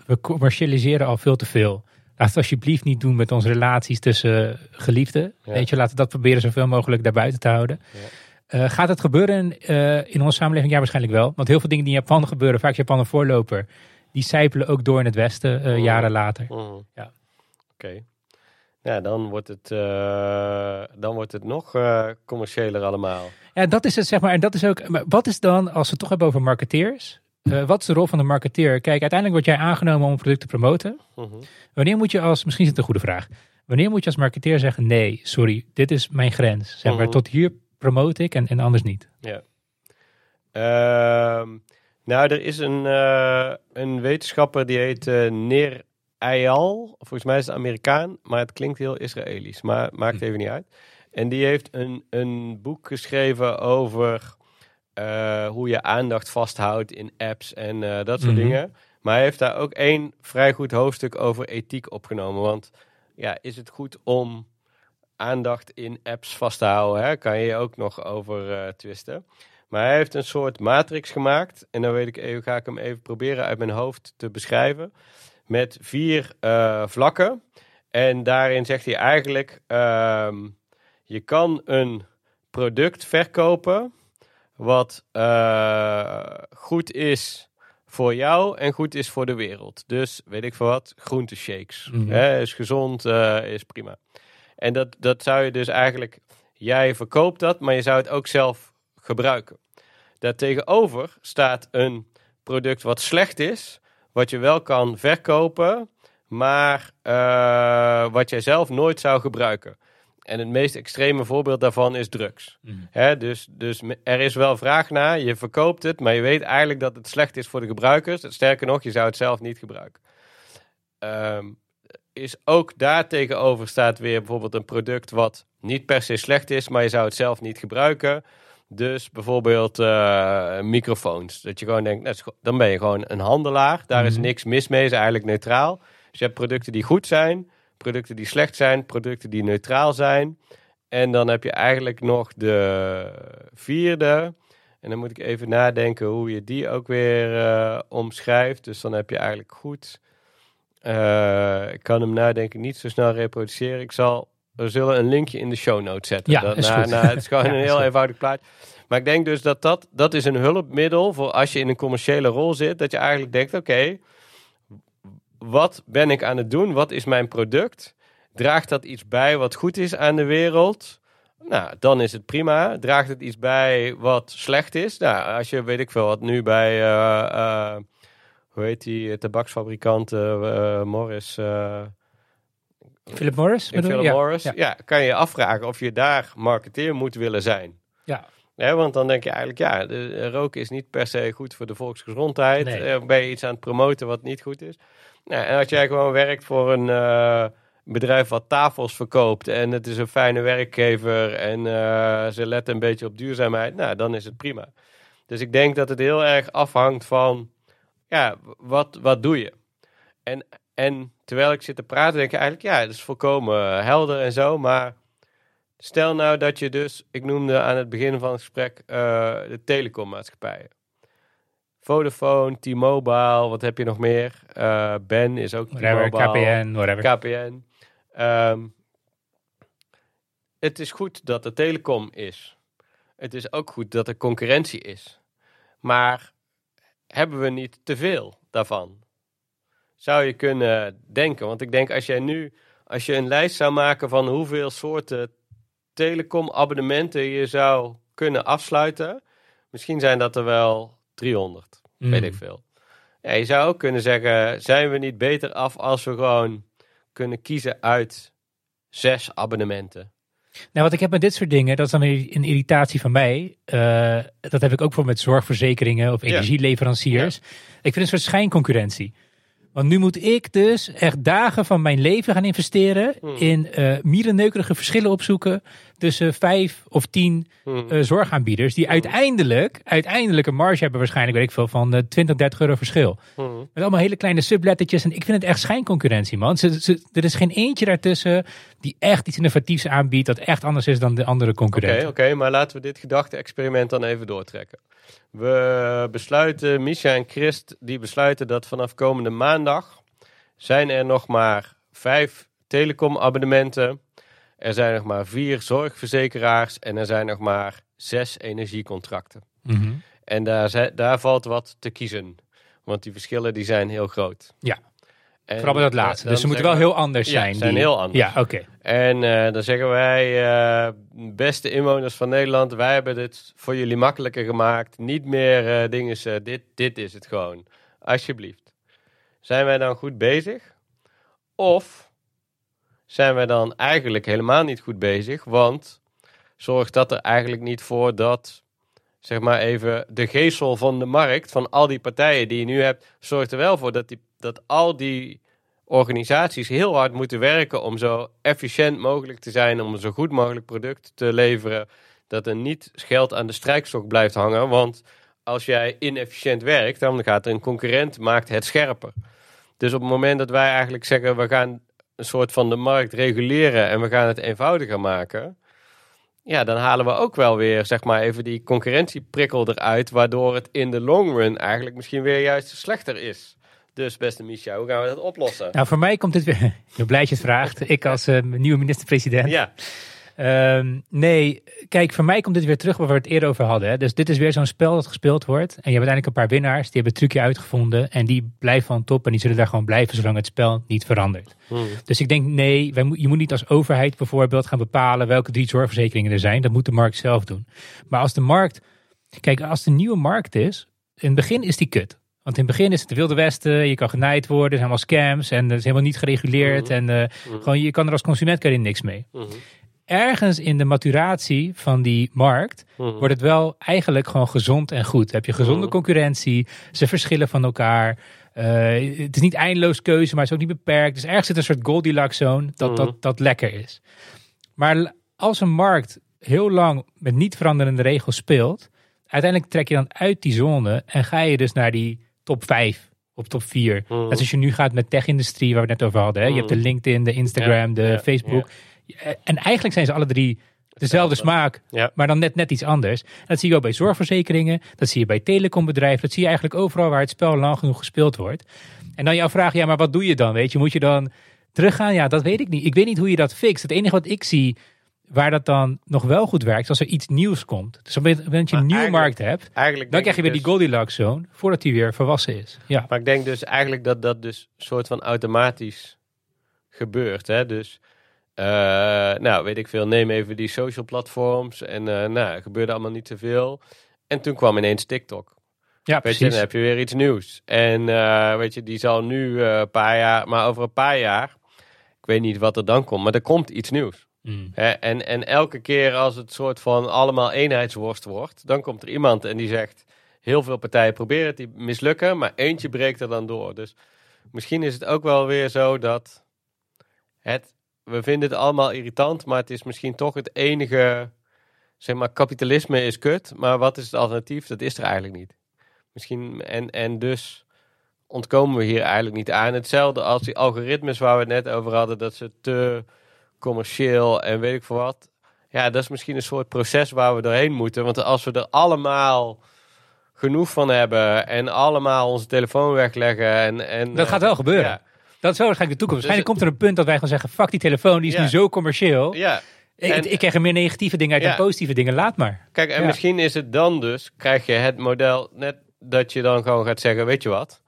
we commercialiseren al veel te veel. Laat het alsjeblieft niet doen met onze relaties tussen geliefden. Ja. Weet je, laten we dat proberen zoveel mogelijk daarbuiten te houden. Ja. Eh, gaat het gebeuren eh, in onze samenleving? Ja, waarschijnlijk wel. Want heel veel dingen die in Japan gebeuren, vaak is Japan een voorloper. Die sijpelen ook door in het Westen eh, Oh. jaren later. Mhm. Ja. Oké. Ja, dan wordt het, dan wordt het nog eh, commerciëler allemaal. Ja, dat is het zeg maar. En dat is ook. Maar wat is dan, als we het toch hebben over marketeers? Eh, wat is de rol van de marketeer? Kijk, uiteindelijk word jij aangenomen om een product te promoten. Mhm. Wanneer moet je als, misschien is het een goede vraag. Wanneer moet je als marketeer zeggen: nee, sorry, dit is mijn grens. Zeg maar, Mhm. tot hier promote ik en, en anders niet. Ehm, nou, er is een, eh, een wetenschapper die heet eh Neer Eyal. Volgens mij is het Amerikaan, maar het klinkt heel Israëlisch. Maar maakt Hm. even niet uit. En die heeft een, een boek geschreven over eh, hoe je aandacht vasthoudt in apps en eh, dat soort Mhm. dingen. Maar hij heeft daar ook één vrij goed hoofdstuk over ethiek opgenomen. Want ja, is het goed om aandacht in apps vast te houden? Hè? Kan je ook nog over eh, twisten. Maar hij heeft een soort matrix gemaakt. En dan weet ik even, ga ik hem even proberen uit mijn hoofd te beschrijven. Met vier vlakken. En daarin zegt hij eigenlijk: ehm, je kan een product verkopen. Wat eh, goed is voor jou en goed is voor de wereld. Dus weet ik veel wat, groenteshakes. Mhm. Hè, is gezond, eh, is prima. En dat, dat zou je dus eigenlijk, jij verkoopt dat, maar je zou het ook zelf gebruiken. Daartegenover staat een product wat slecht is, wat je wel kan verkopen, maar eh, wat jij zelf nooit zou gebruiken. En het meest extreme voorbeeld daarvan is drugs. Hè, dus, dus er is wel vraag naar, je verkoopt het, maar je weet eigenlijk dat het slecht is voor de gebruikers. Sterker nog, je zou het zelf niet gebruiken. Ehm, is ook daar tegenover staat weer bijvoorbeeld een product wat niet per se slecht is, maar je zou het zelf niet gebruiken. Dus bijvoorbeeld eh, microfoons. Dat je gewoon denkt, nou, dan ben je gewoon een handelaar. Daar is Mhm. niks mis mee, is eigenlijk neutraal. Dus je hebt producten die goed zijn, producten die slecht zijn, producten die neutraal zijn. En dan heb je eigenlijk nog de vierde. En dan moet ik even nadenken hoe je die ook weer eh, omschrijft. Dus dan heb je eigenlijk goed. eh, ik kan hem nadenken niet zo snel reproduceren. Ik zal, we zullen een linkje in de show notes zetten. Ja, Dat, is na- goed. na- het is gewoon Ja, een heel goed. eenvoudig plaatje. Maar ik denk dus dat, dat dat is een hulpmiddel voor als je in een commerciële rol zit. Dat je eigenlijk denkt, oké, wat ben ik aan het doen? Wat is mijn product? Draagt dat iets bij wat goed is aan de wereld? Nou, dan is het prima. Draagt het iets bij wat slecht is? Nou, als je, weet ik veel, wat nu bij, eh, eh, hoe heet die, eh, tabaksfabrikant Morris... Philip Morris? bedoel? Philip Ja. Morris. Ja. Ja. kan je afvragen of je daar marketeer moet willen zijn. Ja. Want dan denk je eigenlijk, ja, de, roken is niet per se goed voor de volksgezondheid. Nee. Ben je iets aan het promoten wat niet goed is? Nou, en als jij gewoon werkt voor een eh, bedrijf wat tafels verkoopt en het is een fijne werkgever en eh, ze letten een beetje op duurzaamheid, nou, dan is het prima. Dus ik denk dat het heel erg afhangt van, ja, wat, wat doe je? En, en terwijl ik zit te praten, denk ik eigenlijk, ja, het is volkomen helder en zo, maar stel nou dat je dus, ik noemde aan het begin van het gesprek eh, de telecommaatschappijen. Vodafone, T-Mobile, wat heb je nog meer? Eh, Ben is ook Whatever, T-Mobile. KPN, whatever. KPN. Ehm, het is goed dat er telecom is. Het is ook goed dat er concurrentie is. Maar hebben we niet te veel daarvan? Zou je kunnen denken. Want ik denk als jij nu, als je een lijst zou maken van hoeveel soorten telecom-abonnementen je zou kunnen afsluiten. Misschien zijn dat er wel 300, weet Mm. ik veel. Ja, je zou ook kunnen zeggen, zijn we niet beter af als we gewoon kunnen kiezen uit zes abonnementen? Nou, wat ik heb met dit soort dingen, dat is dan weer een irritatie van mij. Uh, dat heb ik ook voor met zorgverzekeringen of energieleveranciers. Ja. Ik vind een soort schijnconcurrentie. Want nu moet ik dus echt dagen van mijn leven gaan investeren hmm. in uh, mierenneukerige verschillen opzoeken tussen vijf of tien hmm. uh, zorgaanbieders die hmm. uiteindelijk, uiteindelijk een marge hebben waarschijnlijk, weet ik veel, van uh, 20, 30 euro verschil. Met allemaal hele kleine sublettertjes en ik vind het echt schijnconcurrentie man. Ze, er is geen eentje daartussen die echt iets innovatiefs aanbiedt dat echt anders is dan de andere concurrenten. Oké, oké, maar laten we dit gedachte-experiment dan even doortrekken. We besluiten, Misha en Christ, die besluiten dat vanaf komende maandag zijn er nog maar vijf telecomabonnementen. Er zijn nog maar vier zorgverzekeraars en er zijn nog maar zes energiecontracten. Mhm. En daar, daar valt wat te kiezen. Want die verschillen die zijn heel groot. Ja. En Vooral bij dat laatste. Dus ze moeten wel heel anders zijn. Ja, zijn heel anders. Ja, oké. En uh, dan zeggen wij, uh, beste inwoners van Nederland, wij hebben dit voor jullie makkelijker gemaakt. Niet meer uh, dingen, dit, dit is het gewoon. Alsjeblieft. Zijn wij dan goed bezig? Of zijn wij dan eigenlijk helemaal niet goed bezig? Want zorgt dat er eigenlijk niet voor dat, zeg maar even, de geestel van de markt, van al die partijen die je nu hebt, zorgt er wel voor dat die dat al die organisaties heel hard moeten werken om zo efficiënt mogelijk te zijn, om een zo goed mogelijk product te leveren, dat er niet geld aan de strijkstok blijft hangen. Want als jij inefficiënt werkt, dan gaat er een concurrent maakt het scherper. Dus op het moment dat wij eigenlijk zeggen, we gaan een soort van de markt reguleren en we gaan het eenvoudiger maken, ja, dan halen we ook wel weer, zeg maar, even die concurrentieprikkel eruit, waardoor het in de long run eigenlijk misschien weer juist slechter is. Dus beste Micha, hoe gaan we dat oplossen? Nou, voor mij komt dit weer. Je blij je het vraagt. Ik als uh, nieuwe minister-president. Ja. Um, nee, kijk, voor mij komt dit weer terug waar we het eerder over hadden. Hè. Dus dit is weer zo'n spel dat gespeeld wordt. En je hebt uiteindelijk een paar winnaars. Die hebben het trucje uitgevonden. En die blijven van top. En die zullen daar gewoon blijven zolang het spel niet verandert. Hmm. Dus ik denk, nee, wij, je moet niet als overheid bijvoorbeeld gaan bepalen welke drie zorgverzekeringen er zijn. Dat moet de markt zelf doen. Maar als de markt. Kijk, als de nieuwe markt is. In het begin is die kut. Want in het begin is het de Wilde Westen, je kan genaaid worden, er zijn allemaal scams en het is helemaal niet gereguleerd. Mhm. En uh, gewoon, je kan er als consument kan je niks mee. Mhm. Ergens in de maturatie van die markt wordt het wel eigenlijk gewoon gezond en goed. Heb je gezonde concurrentie, ze verschillen van elkaar. Uh, het is niet eindeloos keuze, maar het is ook niet beperkt. Dus ergens zit een soort Goldilocks zone dat, dat, dat lekker is. Maar als een markt heel lang met niet veranderende regels speelt, uiteindelijk trek je dan uit die zone en ga je dus naar die top 5 op top 4. Mm. Net als je nu gaat met tech-industrie, waar we het net over hadden. Hè? Je hebt de mm. LinkedIn, de Instagram, de Facebook. En eigenlijk zijn ze alle drie dezelfde smaak, maar dan net, net iets anders. dat zie je ook bij zorgverzekeringen, dat zie je bij telecombedrijven, dat zie je eigenlijk overal waar het spel lang genoeg gespeeld wordt. En dan jouw vraag, ja, maar wat doe je dan? Weet je, moet je dan teruggaan? Ja, dat weet ik niet. Ik weet niet hoe je dat fixt. Het enige wat ik zie waar dat dan nog wel goed werkt, als er iets nieuws komt. Dus op het moment dat je een nieuwe markt hebt, dan krijg je weer die dus- Goldilocks zone, voordat die weer volwassen is. Ja. Maar ik denk dus eigenlijk dat dat dus soort van automatisch gebeurt. Hè? Dus, uh, nou, weet ik veel, neem even die social platforms en uh, nou, gebeurde allemaal niet zoveel. En toen kwam ineens TikTok. Ja, weet precies. Je, dan heb je weer iets nieuws. En uh, weet je, die zal nu een paar jaar, maar over een paar jaar, ik weet niet wat er dan komt, maar er komt iets nieuws. Mm. en, en elke keer als het soort van allemaal eenheidsworst wordt, dan komt er iemand en die zegt: heel veel partijen proberen het, die mislukken, maar eentje breekt er dan door. Dus misschien is het ook wel weer zo dat het, we vinden het allemaal irritant, maar het is misschien toch het enige, zeg maar, kapitalisme is kut, maar wat is het alternatief? Dat is er eigenlijk niet. Misschien, en, en dus ontkomen we hier eigenlijk niet aan. Hetzelfde als die algoritmes waar we het net over hadden, dat ze te commercieel en weet ik veel wat. Ja, dat is misschien een soort proces waar we doorheen moeten. Want als we er allemaal genoeg van hebben en allemaal onze telefoon wegleggen en... en dat gaat wel gebeuren. Ja. Dat is wel waarschijnlijk de toekomst. Dus waarschijnlijk komt er een punt dat wij gaan zeggen, fuck die telefoon, die is nu zo commercieel. Ja. Ik, ik krijg er meer negatieve dingen uit dan positieve dingen, laat maar. Kijk, en misschien is het dan dus, krijg je het model net dat je dan gewoon gaat zeggen, weet je wat,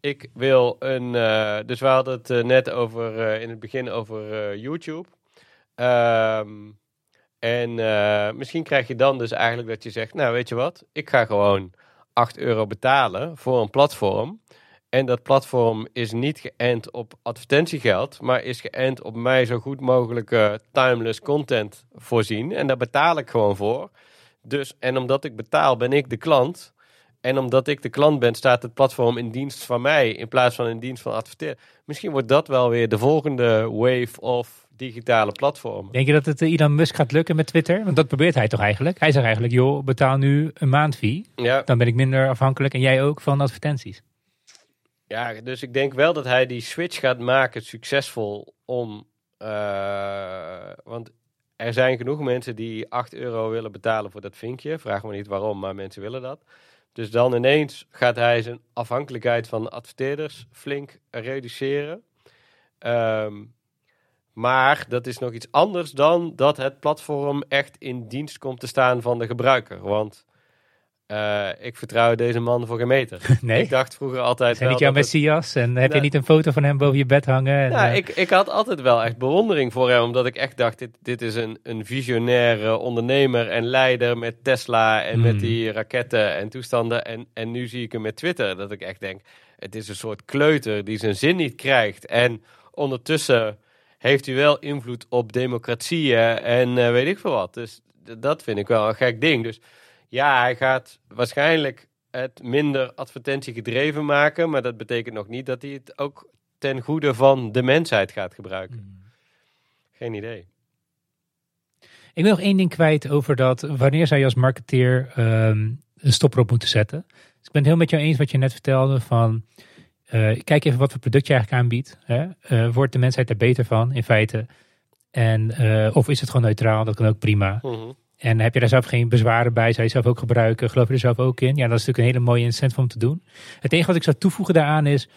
ik wil een. Uh, dus we hadden het uh, net over uh, in het begin over YouTube. Um, en misschien krijg je dan dus eigenlijk dat je zegt: Nou, weet je wat, ik ga gewoon 8 euro betalen voor een platform. En dat platform is niet geënt op advertentiegeld, maar is geënt op mij zo goed mogelijke timeless content voorzien. En daar betaal ik gewoon voor. Dus, en omdat ik betaal, ben ik de klant. En omdat ik de klant ben, staat het platform in dienst van mij in plaats van in dienst van adverteren. Misschien wordt dat wel weer de volgende wave of digitale platformen. Denk je dat het eh, Elon Musk gaat lukken met Twitter? Want dat probeert hij toch eigenlijk? Hij zegt eigenlijk, joh, betaal nu een maandfee. Ja, Dan ben ik minder afhankelijk en jij ook van advertenties. ja, dus ik denk wel dat hij die switch gaat maken succesvol om. eh, want er zijn genoeg mensen die 8 euro willen betalen voor dat vinkje. Vraag me niet waarom, maar mensen willen dat. Dus dan ineens gaat hij zijn afhankelijkheid van adverteerders flink reduceren. Ehm, maar dat is nog iets anders dan dat het platform echt in dienst komt te staan van de gebruiker. Want eh, ik vertrouw deze man voor geen meter. Nee? Ik dacht vroeger altijd Zijn wel niet jouw het- messias? En heb je niet een foto van hem boven je bed hangen? En, Ja, eh, ik, ik had altijd wel echt bewondering voor hem. Omdat ik echt dacht, dit, dit is een, een visionaire ondernemer en leider met Tesla en Hmm. met die raketten en toestanden. En, en nu zie ik hem met Twitter. Dat ik echt denk, het is een soort kleuter die zijn zin niet krijgt. En ondertussen heeft hij wel invloed op democratieën en eh, weet ik veel wat. Dus dat vind ik wel een gek ding. Dus ja, hij gaat waarschijnlijk het minder advertentie gedreven maken. Maar dat betekent nog niet dat hij het ook ten goede van de mensheid gaat gebruiken. Hmm. Geen idee. Ik wil nog één ding kwijt over dat. Wanneer zou je als marketeer ehm, een stopper op moeten zetten? Dus ik ben het heel met jou eens wat je net vertelde van... eh, kijk even wat voor product je eigenlijk aanbiedt. Hè? Eh, wordt de mensheid er beter van in feite? En, eh, of is het gewoon neutraal? Dat kan ook prima. Mhm. En heb je daar zelf geen bezwaren bij? Zou je zelf ook gebruiken? Geloof je er zelf ook in? Ja, dat is natuurlijk een hele mooie incentive om te doen. Het enige wat ik zou toevoegen daaraan is...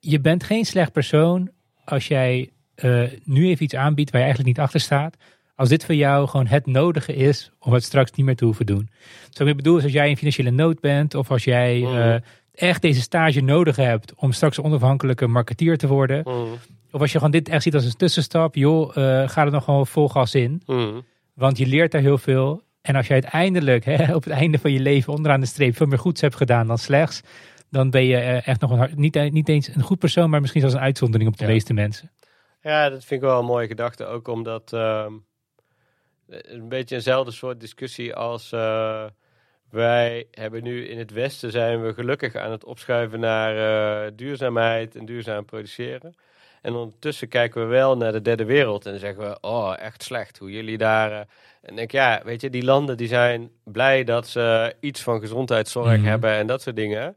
Je bent geen slecht persoon als jij nu even iets aanbiedt waar je eigenlijk niet achter staat. Als dit voor jou gewoon het nodige is om het straks niet meer te hoeven doen. Zo ik bedoel is als jij in financiële nood bent of als jij Mhm. Echt deze stage nodig hebt om straks een onafhankelijke marketeer te worden. Mhm. Of als je gewoon dit echt ziet als een tussenstap, joh, eh, ga er nog gewoon vol gas in. Mhm. Want je leert daar heel veel. En als je uiteindelijk hè, op het einde van je leven onderaan de streep veel meer goeds hebt gedaan dan slechts. Dan ben je eh, echt nog een, hard- niet, niet eens een goed persoon, maar misschien zelfs een uitzondering op de Ja. meeste mensen. Ja, dat vind ik wel een mooie gedachte. Ook omdat ehm, een beetje eenzelfde soort discussie als eh, wij hebben nu in het Westen zijn we gelukkig aan het opschuiven naar eh, duurzaamheid en duurzaam produceren. En ondertussen kijken we wel naar de derde wereld en zeggen we, oh, echt slecht hoe jullie daar... eh, en denk ja, weet je, die landen die zijn blij dat ze iets van gezondheidszorg Mhm. hebben en dat soort dingen.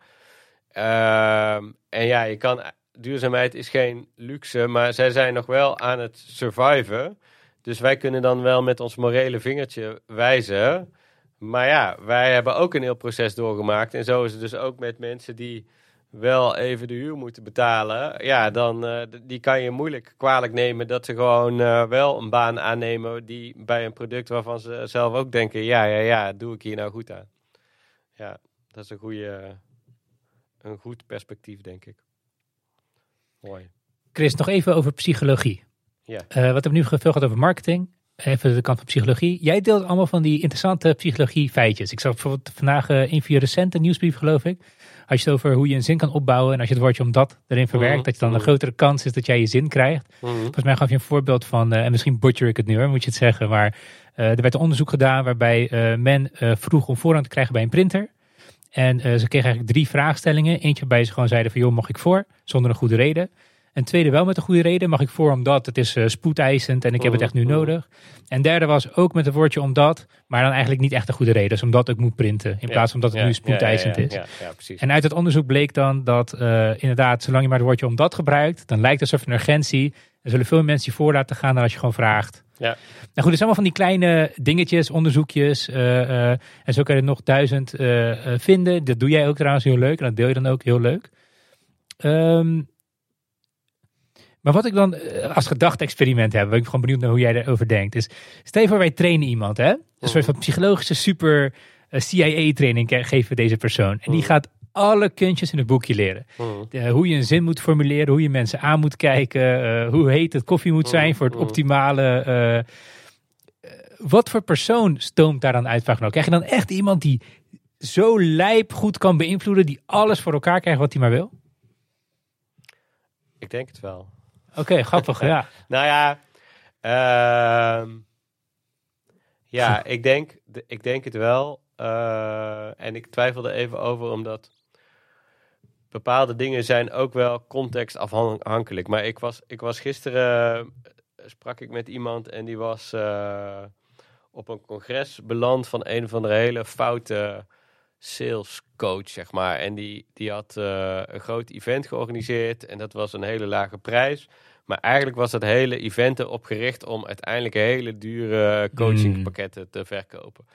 Ehm, en ja, je kan, duurzaamheid is geen luxe, maar zij zijn nog wel aan het surviven. Dus wij kunnen dan wel met ons morele vingertje wijzen. Maar ja, wij hebben ook een heel proces doorgemaakt. En zo is het dus ook met mensen die wel even de huur moeten betalen. Ja, dan eh, die kan je moeilijk kwalijk nemen dat ze gewoon eh, wel een baan aannemen die bij een product waarvan ze zelf ook denken, ja, ja, ja, doe ik hier nou goed aan. Ja, dat is een goede, een goed perspectief, denk ik. Mooi. Chris, nog even over psychologie. Ja. Eh, wat hebben we nu veel gehad over marketing. Even de kant van psychologie. Jij deelt allemaal van die interessante psychologie feitjes. Ik zag bijvoorbeeld vandaag eh in via recente nieuwsbrief geloof ik. Had je het over hoe je een zin kan opbouwen. En als je het woordje omdat erin verwerkt. Mhm, Dat je dan een mhm. grotere kans is dat jij je zin krijgt. Mhm. Volgens mij gaf je een voorbeeld van, eh, en misschien butcher ik het nu hoor, moet je het zeggen. Maar eh, er werd een onderzoek gedaan waarbij men vroeg om voorrang te krijgen bij een printer. En ze kregen eigenlijk drie vraagstellingen. Eentje waarbij ze gewoon zeiden van joh, mag ik voor? Zonder een goede reden. En tweede wel met een goede reden. Mag ik voor omdat het is eh, spoedeisend en ik heb het echt nu Mhm. nodig. En derde was ook met een woordje omdat, maar dan eigenlijk niet echt een goede reden. Dus omdat ik moet printen in plaats van dat het nu spoedeisend is. Ja, ja, precies. En uit het onderzoek bleek dan dat eh, inderdaad, zolang je maar het woordje omdat gebruikt, dan lijkt het alsof een urgentie. Er zullen veel mensen je voor laten gaan dan als je gewoon vraagt. Ja. Nou goed, het zijn allemaal van die kleine dingetjes, onderzoekjes. eh, en zo kan je er nog duizend vinden. Dat doe jij ook trouwens heel leuk. En dat deel je dan ook heel leuk. Ehm, maar wat ik dan eh, als gedachte-experiment heb, ben ik gewoon benieuwd naar hoe jij erover denkt. Is, stel je voor, wij trainen iemand, hè? Een soort van psychologische super eh, CIA-training geven we deze persoon. En die Mhm. gaat alle kunstjes in het boekje leren. Eh, hoe je een zin moet formuleren, hoe je mensen aan moet kijken, eh, hoe heet het koffie moet zijn voor het optimale. wat voor persoon stoomt daar dan uit? Vraag nou. Krijg je dan echt iemand die zo lijp goed kan beïnvloeden, die alles voor elkaar krijgt wat hij maar wil? Ik denk het wel. Oké, grappig, ja. Nou ja, ehm, ja, ik denk, de- ik denk het wel. Eh, en ik twijfel er even over, omdat bepaalde dingen zijn ook wel contextafhankelijk. Maar ik was, ik was gisteren, eh, sprak ik met iemand en die was eh, op een congres beland van een van de hele foute sales coach, zeg maar. En die, die had eh, een groot event georganiseerd en dat was een hele lage prijs. Maar eigenlijk was dat hele event erop gericht om uiteindelijk hele dure coachingpakketten te verkopen.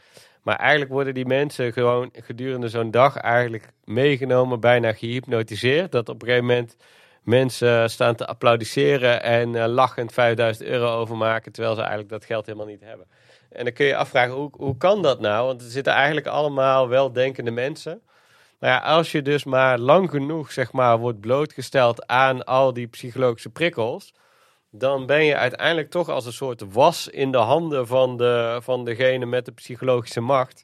Maar eigenlijk worden die mensen gewoon gedurende zo'n dag eigenlijk meegenomen, bijna gehypnotiseerd. Dat op een gegeven moment mensen staan te applaudisseren en eh, lachend 5000 euro overmaken, terwijl ze eigenlijk dat geld helemaal niet hebben. En dan kun je afvragen, hoe, hoe kan dat nou? Want er zitten eigenlijk allemaal weldenkende mensen. Nou ja, als je dus maar lang genoeg, zeg maar, wordt blootgesteld aan al die psychologische prikkels, dan ben je uiteindelijk toch als een soort was in de handen van, de, van degene met de psychologische macht.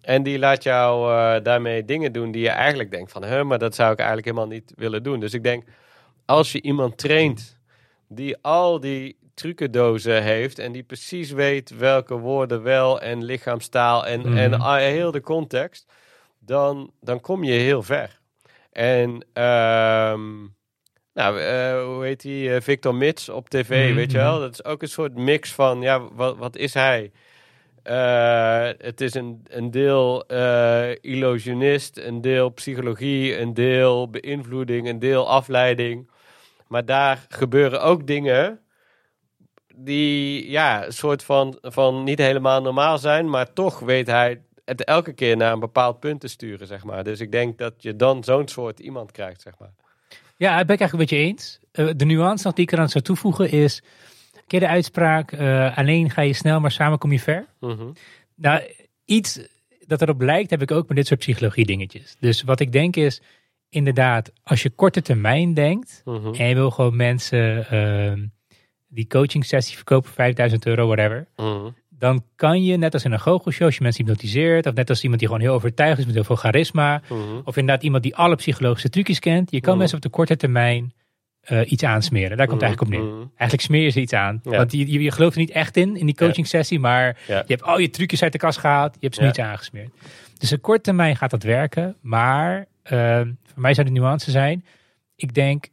En die laat jou eh, daarmee dingen doen die je eigenlijk denkt van, hè, maar dat zou ik eigenlijk helemaal niet willen doen. Dus ik denk, als je iemand traint die al die trucendozen heeft en die precies weet welke woorden wel en lichaamstaal en, Mhm. en ah, heel de context, dan, dan kom je heel ver. En ehm, nou, eh, hoe heet die? eh, Victor Mits op tv, Mhm, weet je wel? Dat is ook een soort mix van, ja, wat, wat is hij? Eh, het is een, een deel illusionist, een deel psychologie, een deel beïnvloeding, een deel afleiding. Maar daar gebeuren ook dingen die ja, een soort van, van niet helemaal normaal zijn, maar toch weet hij het elke keer naar een bepaald punt te sturen, zeg maar. Dus ik denk dat je dan zo'n soort iemand krijgt, zeg maar. Ja, dat ben ik eigenlijk een beetje eens. Eh, de nuance nog die ik eraan zou toevoegen is, je de uitspraak, eh, alleen ga je snel, maar samen kom je ver? Mhm. Nou, iets dat erop lijkt heb ik ook met dit soort psychologie dingetjes. Dus wat ik denk is, inderdaad, als je korte termijn denkt Mhm. en je wil gewoon mensen ehm, die coaching sessie verkopen, 5000 euro, whatever. Mhm. Dan kan je, net als in een goochelshow, als je mensen hypnotiseert, of net als iemand die gewoon heel overtuigd is met heel veel charisma, Mhm. of inderdaad iemand die alle psychologische trucjes kent, je kan Mhm. mensen op de korte termijn eh, iets aansmeren. Daar komt het eigenlijk op neer. Eigenlijk smeer je ze iets aan. Ja. Want je, je, je gelooft er niet echt in, in die coaching sessie, maar Ja. je hebt al je trucjes uit de kast gehaald, je hebt ze Ja. niet aangesmeerd. Dus op korte termijn gaat dat werken, maar eh, voor mij zou de nuance zijn, ik denk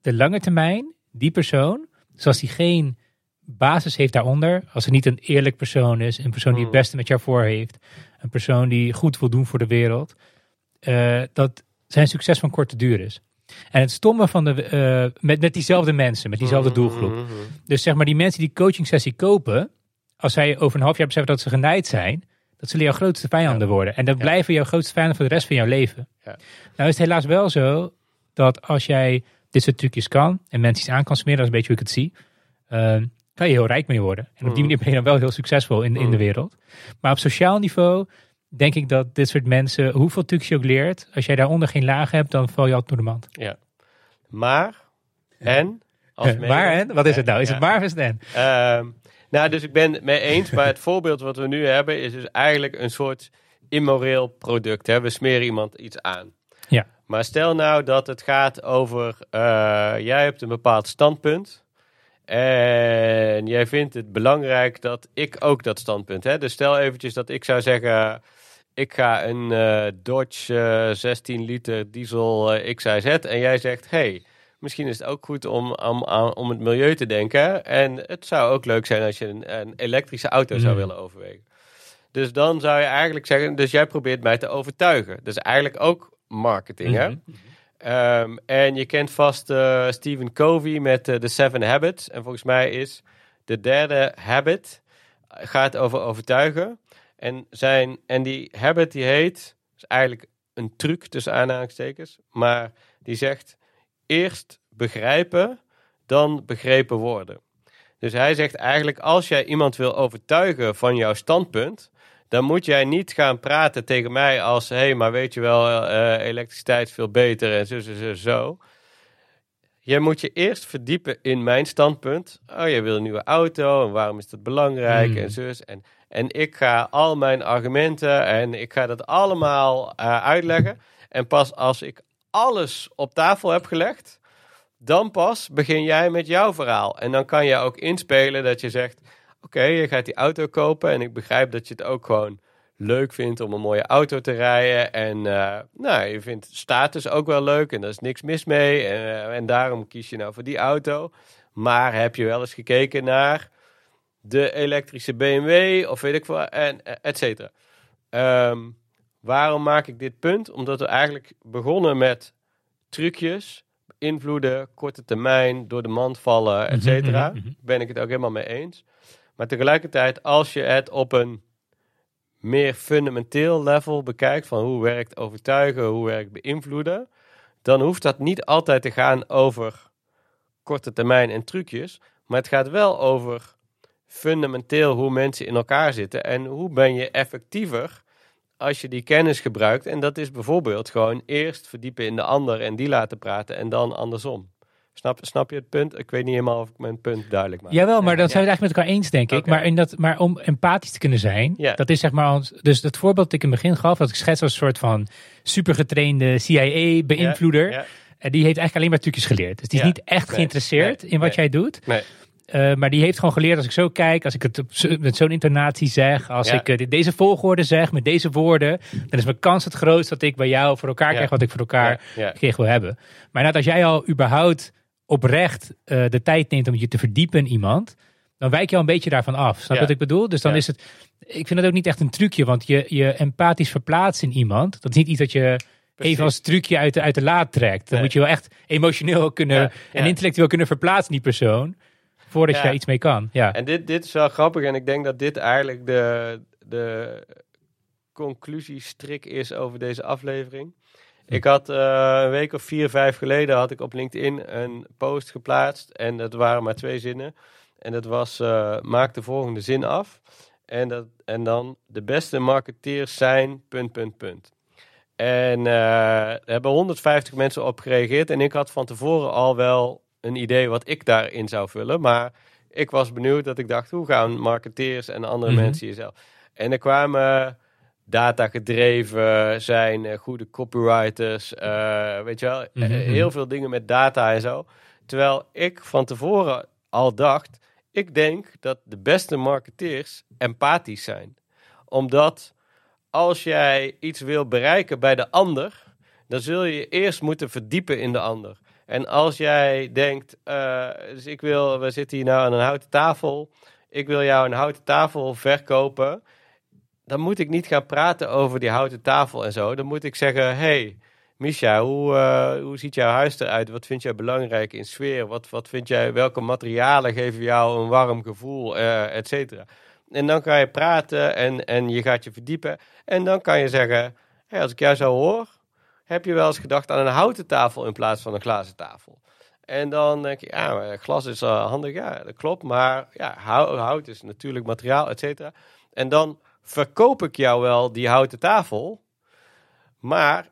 de lange termijn, die persoon, zoals die geen basis heeft daaronder, als het niet een eerlijk persoon is, een persoon die het Mhm. beste met jou voor heeft, een persoon die goed wil doen voor de wereld, eh, dat zijn succes van korte duur is. En het stomme van de, eh, met, met diezelfde mensen, met diezelfde doelgroep. Mhm. Dus zeg maar, die mensen die coaching sessie kopen, als zij over een half jaar beseffen dat ze genaaid zijn, dat zullen jouw grootste vijanden worden. En dat Ja. blijven jouw grootste vijanden voor de rest van jouw leven. Ja. Nou is het helaas wel zo dat als jij dit soort trucjes kan en mensen iets aan kan smeren, dat is een beetje hoe ik het zie, eh, kan je heel rijk mee worden. En op die Mhm. manier ben je dan wel heel succesvol in, in de Mhm. wereld. Maar op sociaal niveau denk ik dat dit soort mensen, hoeveel trucs je ook leert, als jij daaronder geen laag hebt, dan val je altijd door de mand. Maar, en? Als mede- maar en? Wat is het nou? Is Ja. het maar of is het en? Ehm, nou, dus ik ben het mee eens, maar het voorbeeld wat we nu hebben is dus eigenlijk een soort immoreel product. Hè? We smeren iemand iets aan. Ja. Maar stel nou dat het gaat over, eh, jij hebt een bepaald standpunt en jij vindt het belangrijk dat ik ook dat standpunt heb. Dus stel eventjes dat ik zou zeggen, ik ga een eh, Dodge eh, 16 liter diesel eh, XIZ en jij zegt, hey, misschien is het ook goed om, om, om het milieu te denken. En het zou ook leuk zijn als je een, een elektrische auto zou Mm. willen overwegen. Dus dan zou je eigenlijk zeggen, dus jij probeert mij te overtuigen. Dus eigenlijk ook marketing, hè? Mhm. Ehm, en je kent vast eh, Stephen Covey met de Seven Habits. En volgens mij is de derde habit eh, gaat over overtuigen. En, zijn, en die habit die heet, is eigenlijk een truc tussen aanhalingstekens, maar die zegt eerst begrijpen, dan begrepen worden. Dus hij zegt eigenlijk, als jij iemand wil overtuigen van jouw standpunt, dan moet jij niet gaan praten tegen mij als, hé, hey, maar weet je wel, eh, elektriciteit is veel beter en zo, zo, zo, zo. Je moet je eerst verdiepen in mijn standpunt. Oh, je wil een nieuwe auto en waarom is dat belangrijk Hmm. en zus. En, en ik ga al mijn argumenten en ik ga dat allemaal eh, uitleggen. En pas als ik alles op tafel heb gelegd, dan pas begin jij met jouw verhaal. En dan kan je ook inspelen dat je zegt: Oké, je gaat die auto kopen. En ik begrijp dat je het ook gewoon leuk vindt om een mooie auto te rijden. En uh, nou, je vindt status ook wel leuk en daar is niks mis mee. En, uh, en daarom kies je nou voor die auto. Maar heb je wel eens gekeken naar de elektrische BMW of weet ik wat, en et cetera. Um, waarom maak ik dit punt? Omdat we eigenlijk begonnen met trucjes, invloeden, korte termijn, door de mand vallen, et cetera. Ben ik het ook helemaal mee eens. Maar tegelijkertijd, als je het op een meer fundamenteel level bekijkt, van hoe werkt overtuigen, hoe werkt beïnvloeden, dan hoeft dat niet altijd te gaan over korte termijn en trucjes, maar het gaat wel over fundamenteel hoe mensen in elkaar zitten en hoe ben je effectiever als je die kennis gebruikt. En dat is bijvoorbeeld gewoon eerst verdiepen in de ander en die laten praten en dan andersom. Snap, snap je het punt? Ik weet niet helemaal of ik mijn punt duidelijk maak. Jawel, maar dat zijn we het eigenlijk met elkaar eens, denk ik. Maar, in dat, maar om empathisch te kunnen zijn, dat is zeg maar... ons- Dus het voorbeeld dat ik in het begin gaf, dat ik schets als een soort van supergetrainde CIA-beïnvloeder. En die heeft eigenlijk alleen maar trucjes geleerd. Dus die is niet echt Nee. geïnteresseerd Nee. in wat Nee. jij doet. Nee. Eh, maar die heeft gewoon geleerd als ik zo kijk, als ik het zo- met zo'n intonatie zeg, als Ja. ik eh, deze volgorde zeg met deze woorden, dan is mijn kans het grootst dat ik bij jou voor elkaar Ja. krijg wat ik voor elkaar Ja, wil hebben. Maar net als jij al überhaupt oprecht eh, de tijd neemt om je te verdiepen in iemand, dan wijk je al een beetje daarvan af. Snap je Ja. wat ik bedoel? Dus dan Ja. is het, ik vind het ook niet echt een trucje, want je, je empathisch verplaatst in iemand. Dat is niet iets dat je Precies. even als trucje uit de, uit de laad trekt. Dan Nee. moet je wel echt emotioneel kunnen Ja, en intellectueel kunnen verplaatsen die persoon, voordat je daar iets mee kan. Ja. En dit, dit is wel grappig en ik denk dat dit eigenlijk de, de conclusiestrik is over deze aflevering. Ik had eh, een week of vier, vijf geleden had ik op LinkedIn een post geplaatst en dat waren maar twee zinnen. En dat was, eh, maak de volgende zin af. En, dat, en dan, de beste marketeers zijn, punt, punt, punt. En eh, er hebben 150 mensen op gereageerd. En ik had van tevoren al wel een idee wat ik daarin zou vullen. Maar ik was benieuwd dat ik dacht, hoe gaan marketeers en andere Mhm. mensen jezelf? En er kwamen data gedreven zijn, eh, goede copywriters, eh, weet je wel, eh, Mhm. heel veel dingen met data en zo. Terwijl ik van tevoren al dacht, ik denk dat de beste marketeers empathisch zijn. Omdat als jij iets wil bereiken bij de ander, dan zul je je eerst moeten verdiepen in de ander. En als jij denkt, dus ik wil, we zitten hier nou aan een houten tafel, ik wil jou een houten tafel verkopen, dan moet ik niet gaan praten over die houten tafel en zo. Dan moet ik zeggen, hey, Misha, hoe, eh, hoe ziet jouw huis eruit? Wat vind jij belangrijk in sfeer? Wat, wat vind jij, welke materialen geven jou een warm gevoel, eh et cetera? En dan kan je praten en, en je gaat je verdiepen. En dan kan je zeggen, als ik jou zo hoor, heb je wel eens gedacht aan een houten tafel in plaats van een glazen tafel? En dan denk je, ja, glas is eh, handig, ja, dat klopt. Maar ja, hou- hout is natuurlijk materiaal, et cetera. En dan verkoop ik jou wel die houten tafel. Maar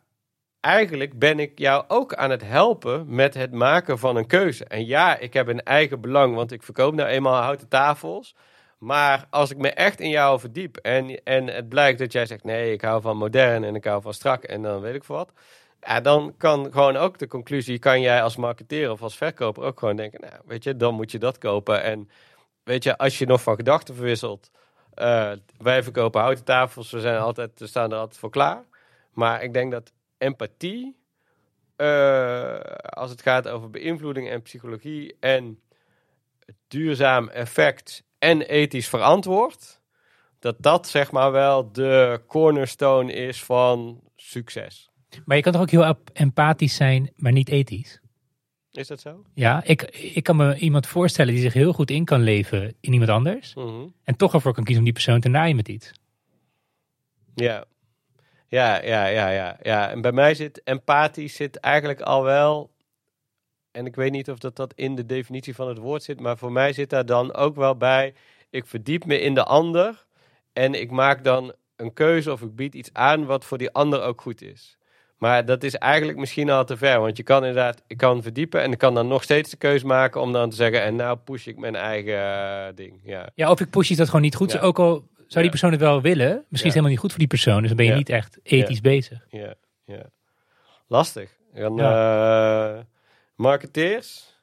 eigenlijk ben ik jou ook aan het helpen met het maken van een keuze. En ja, ik heb een eigen belang, want ik verkoop nou eenmaal houten tafels. Maar als ik me echt in jou verdiep en, en het blijkt dat jij zegt: nee, ik hou van modern en ik hou van strak en dan weet ik wat. Ja, dan kan gewoon ook de conclusie, kan jij als marketeer of als verkoper ook gewoon denken, nou, weet je, dan moet je dat kopen. En weet je, als je nog van gedachten verwisselt, eh, wij verkopen houten tafels, we, zijn altijd, we staan er altijd voor klaar. Maar ik denk dat empathie, eh, als het gaat over beïnvloeding en psychologie en duurzaam effect en ethisch verantwoord, dat dat zeg maar wel de cornerstone is van succes. Maar je kan toch ook heel empathisch zijn, maar niet ethisch? Is dat zo? Ja, ik, ik kan me iemand voorstellen die zich heel goed in kan leven in iemand anders. Mhm. En toch ervoor kan kiezen om die persoon te naaien met iets. Ja. Ja, ja, ja, ja, ja. En bij mij zit empathisch zit eigenlijk al wel. En ik weet niet of dat, dat in de definitie van het woord zit, maar voor mij zit daar dan ook wel bij. Ik verdiep me in de ander en ik maak dan een keuze of ik bied iets aan wat voor die ander ook goed is. Maar dat is eigenlijk misschien al te ver, want je kan inderdaad, ik kan verdiepen en ik kan dan nog steeds de keuze maken om dan te zeggen, en nou push ik mijn eigen eh, ding. Ja. Ja, of ik push iets dat gewoon niet goed is. Ja. Ook al zou die Ja. persoon het wel willen. Misschien is het helemaal niet goed voor die persoon. Dus dan ben je niet echt ethisch bezig. Ja, ja. Lastig. Dan eh, marketeers,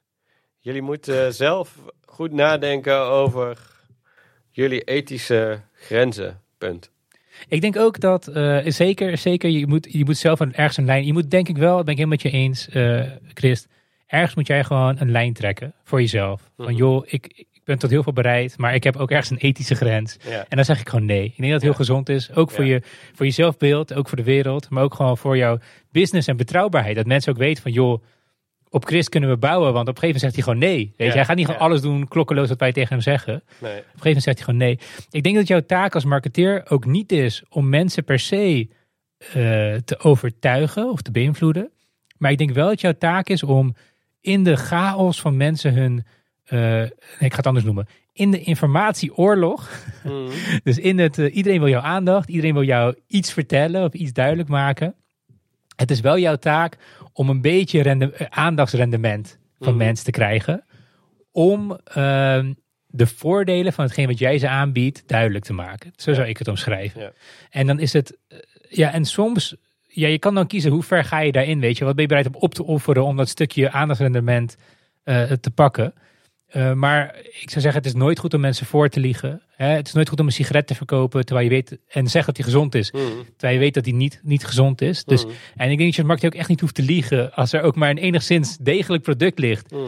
jullie moeten zelf goed nadenken over jullie ethische grenzen. Punt. Ik denk ook dat, uh, zeker, zeker je, moet, je moet zelf een, ergens een lijn, je moet denk ik wel, dat ben ik helemaal met je eens, uh, Christ, ergens moet jij gewoon een lijn trekken voor jezelf. Van mhm. joh, ik, ik ben tot heel veel bereid, maar ik heb ook ergens een ethische grens. En dan zeg ik gewoon nee. Ik denk dat het heel gezond is, ook voor, je, voor je zelfbeeld, ook voor de wereld, maar ook gewoon voor jouw business en betrouwbaarheid. Dat mensen ook weten van joh, op Chris kunnen we bouwen. Want op een gegeven moment zegt hij gewoon nee. Weet je? Hij gaat niet gewoon alles doen klokkeloos wat wij tegen hem zeggen. Nee. Op een gegeven moment zegt hij gewoon nee. Ik denk dat jouw taak als marketeer ook niet is om mensen per se uh, te overtuigen of te beïnvloeden. Maar ik denk wel dat jouw taak is om in de chaos van mensen hun. Uh, nee, ik ga het anders noemen. In de informatieoorlog. Mm. dus in het. Uh, iedereen wil jouw aandacht. Iedereen wil jou iets vertellen of iets duidelijk maken. Het is wel jouw taak om een beetje rende, eh, aandachtsrendement van mhm. mensen te krijgen. Om uh, de voordelen van hetgeen wat jij ze aanbiedt duidelijk te maken. Zo zou ik het omschrijven. Ja. En dan is het, uh, ja, en soms, ja, je kan dan kiezen hoe ver ga je daarin, weet je. Wat ben je bereid om op te offeren om dat stukje aandachtsrendement uh, te pakken. Uh, maar ik zou zeggen, het is nooit goed om mensen voor te liegen. Hè? Het is nooit goed om een sigaret te verkopen terwijl je weet en zegt dat hij gezond is. Mm. Terwijl je weet dat hij niet, niet gezond is. Dus, mm. En ik denk dat je markt ook echt niet hoeft te liegen. Als er ook maar een enigszins degelijk product ligt, mm.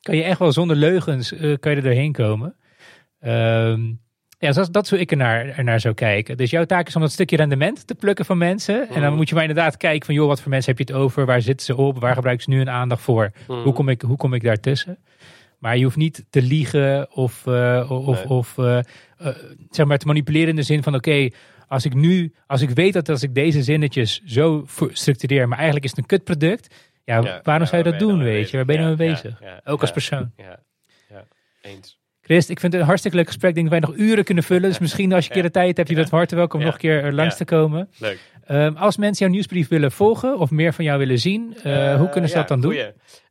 kan je echt wel zonder leugens uh, kan je er doorheen komen. Um, ja, dat, dat zou ik ernaar, ernaar zou kijken. Dus jouw taak is om dat stukje rendement te plukken van mensen. En dan moet je maar inderdaad kijken van, joh, wat voor mensen heb je het over? Waar zitten ze op? Waar gebruiken ze nu hun aandacht voor? Hoe, kom ik, hoe kom ik daartussen? Maar je hoeft niet te liegen of, uh, of, of uh, uh, zeg maar te manipuleren in de zin van oké, als ik nu, als ik weet dat als ik deze zinnetjes zo structureer, maar eigenlijk is het een kutproduct, ja, ja waarom zou je dat doen, weet je? Waar ben je nou mee bezig? Ook als persoon. Ja, ja. eens. Christ, ik vind het een hartstikke leuk gesprek. Ik denk dat wij nog uren kunnen vullen. Dus misschien als je een keer de tijd hebt, je bent harte welkom nog een keer langs te komen. Leuk. Um, als mensen jouw nieuwsbrief willen volgen of meer van jou willen zien, hoe kunnen ze dat dan doen?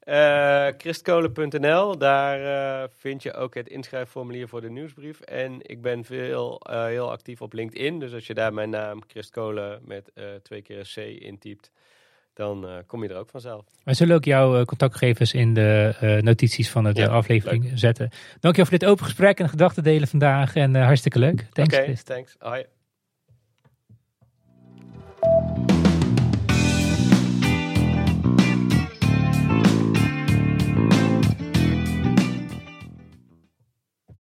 Eh, Christkolen.nl, daar eh, vind je ook het inschrijfformulier voor de nieuwsbrief. En ik ben veel, eh, heel actief op LinkedIn. Dus als je daar mijn naam, Christkolen met twee keer een C intypt, dan kom je er ook vanzelf. Wij zullen ook jouw contactgegevens in de notities van de aflevering leuk. zetten. Dankjewel voor dit open gesprek en gedachten delen vandaag. En hartstikke leuk. Thanks, Oké, thanks. Hoi.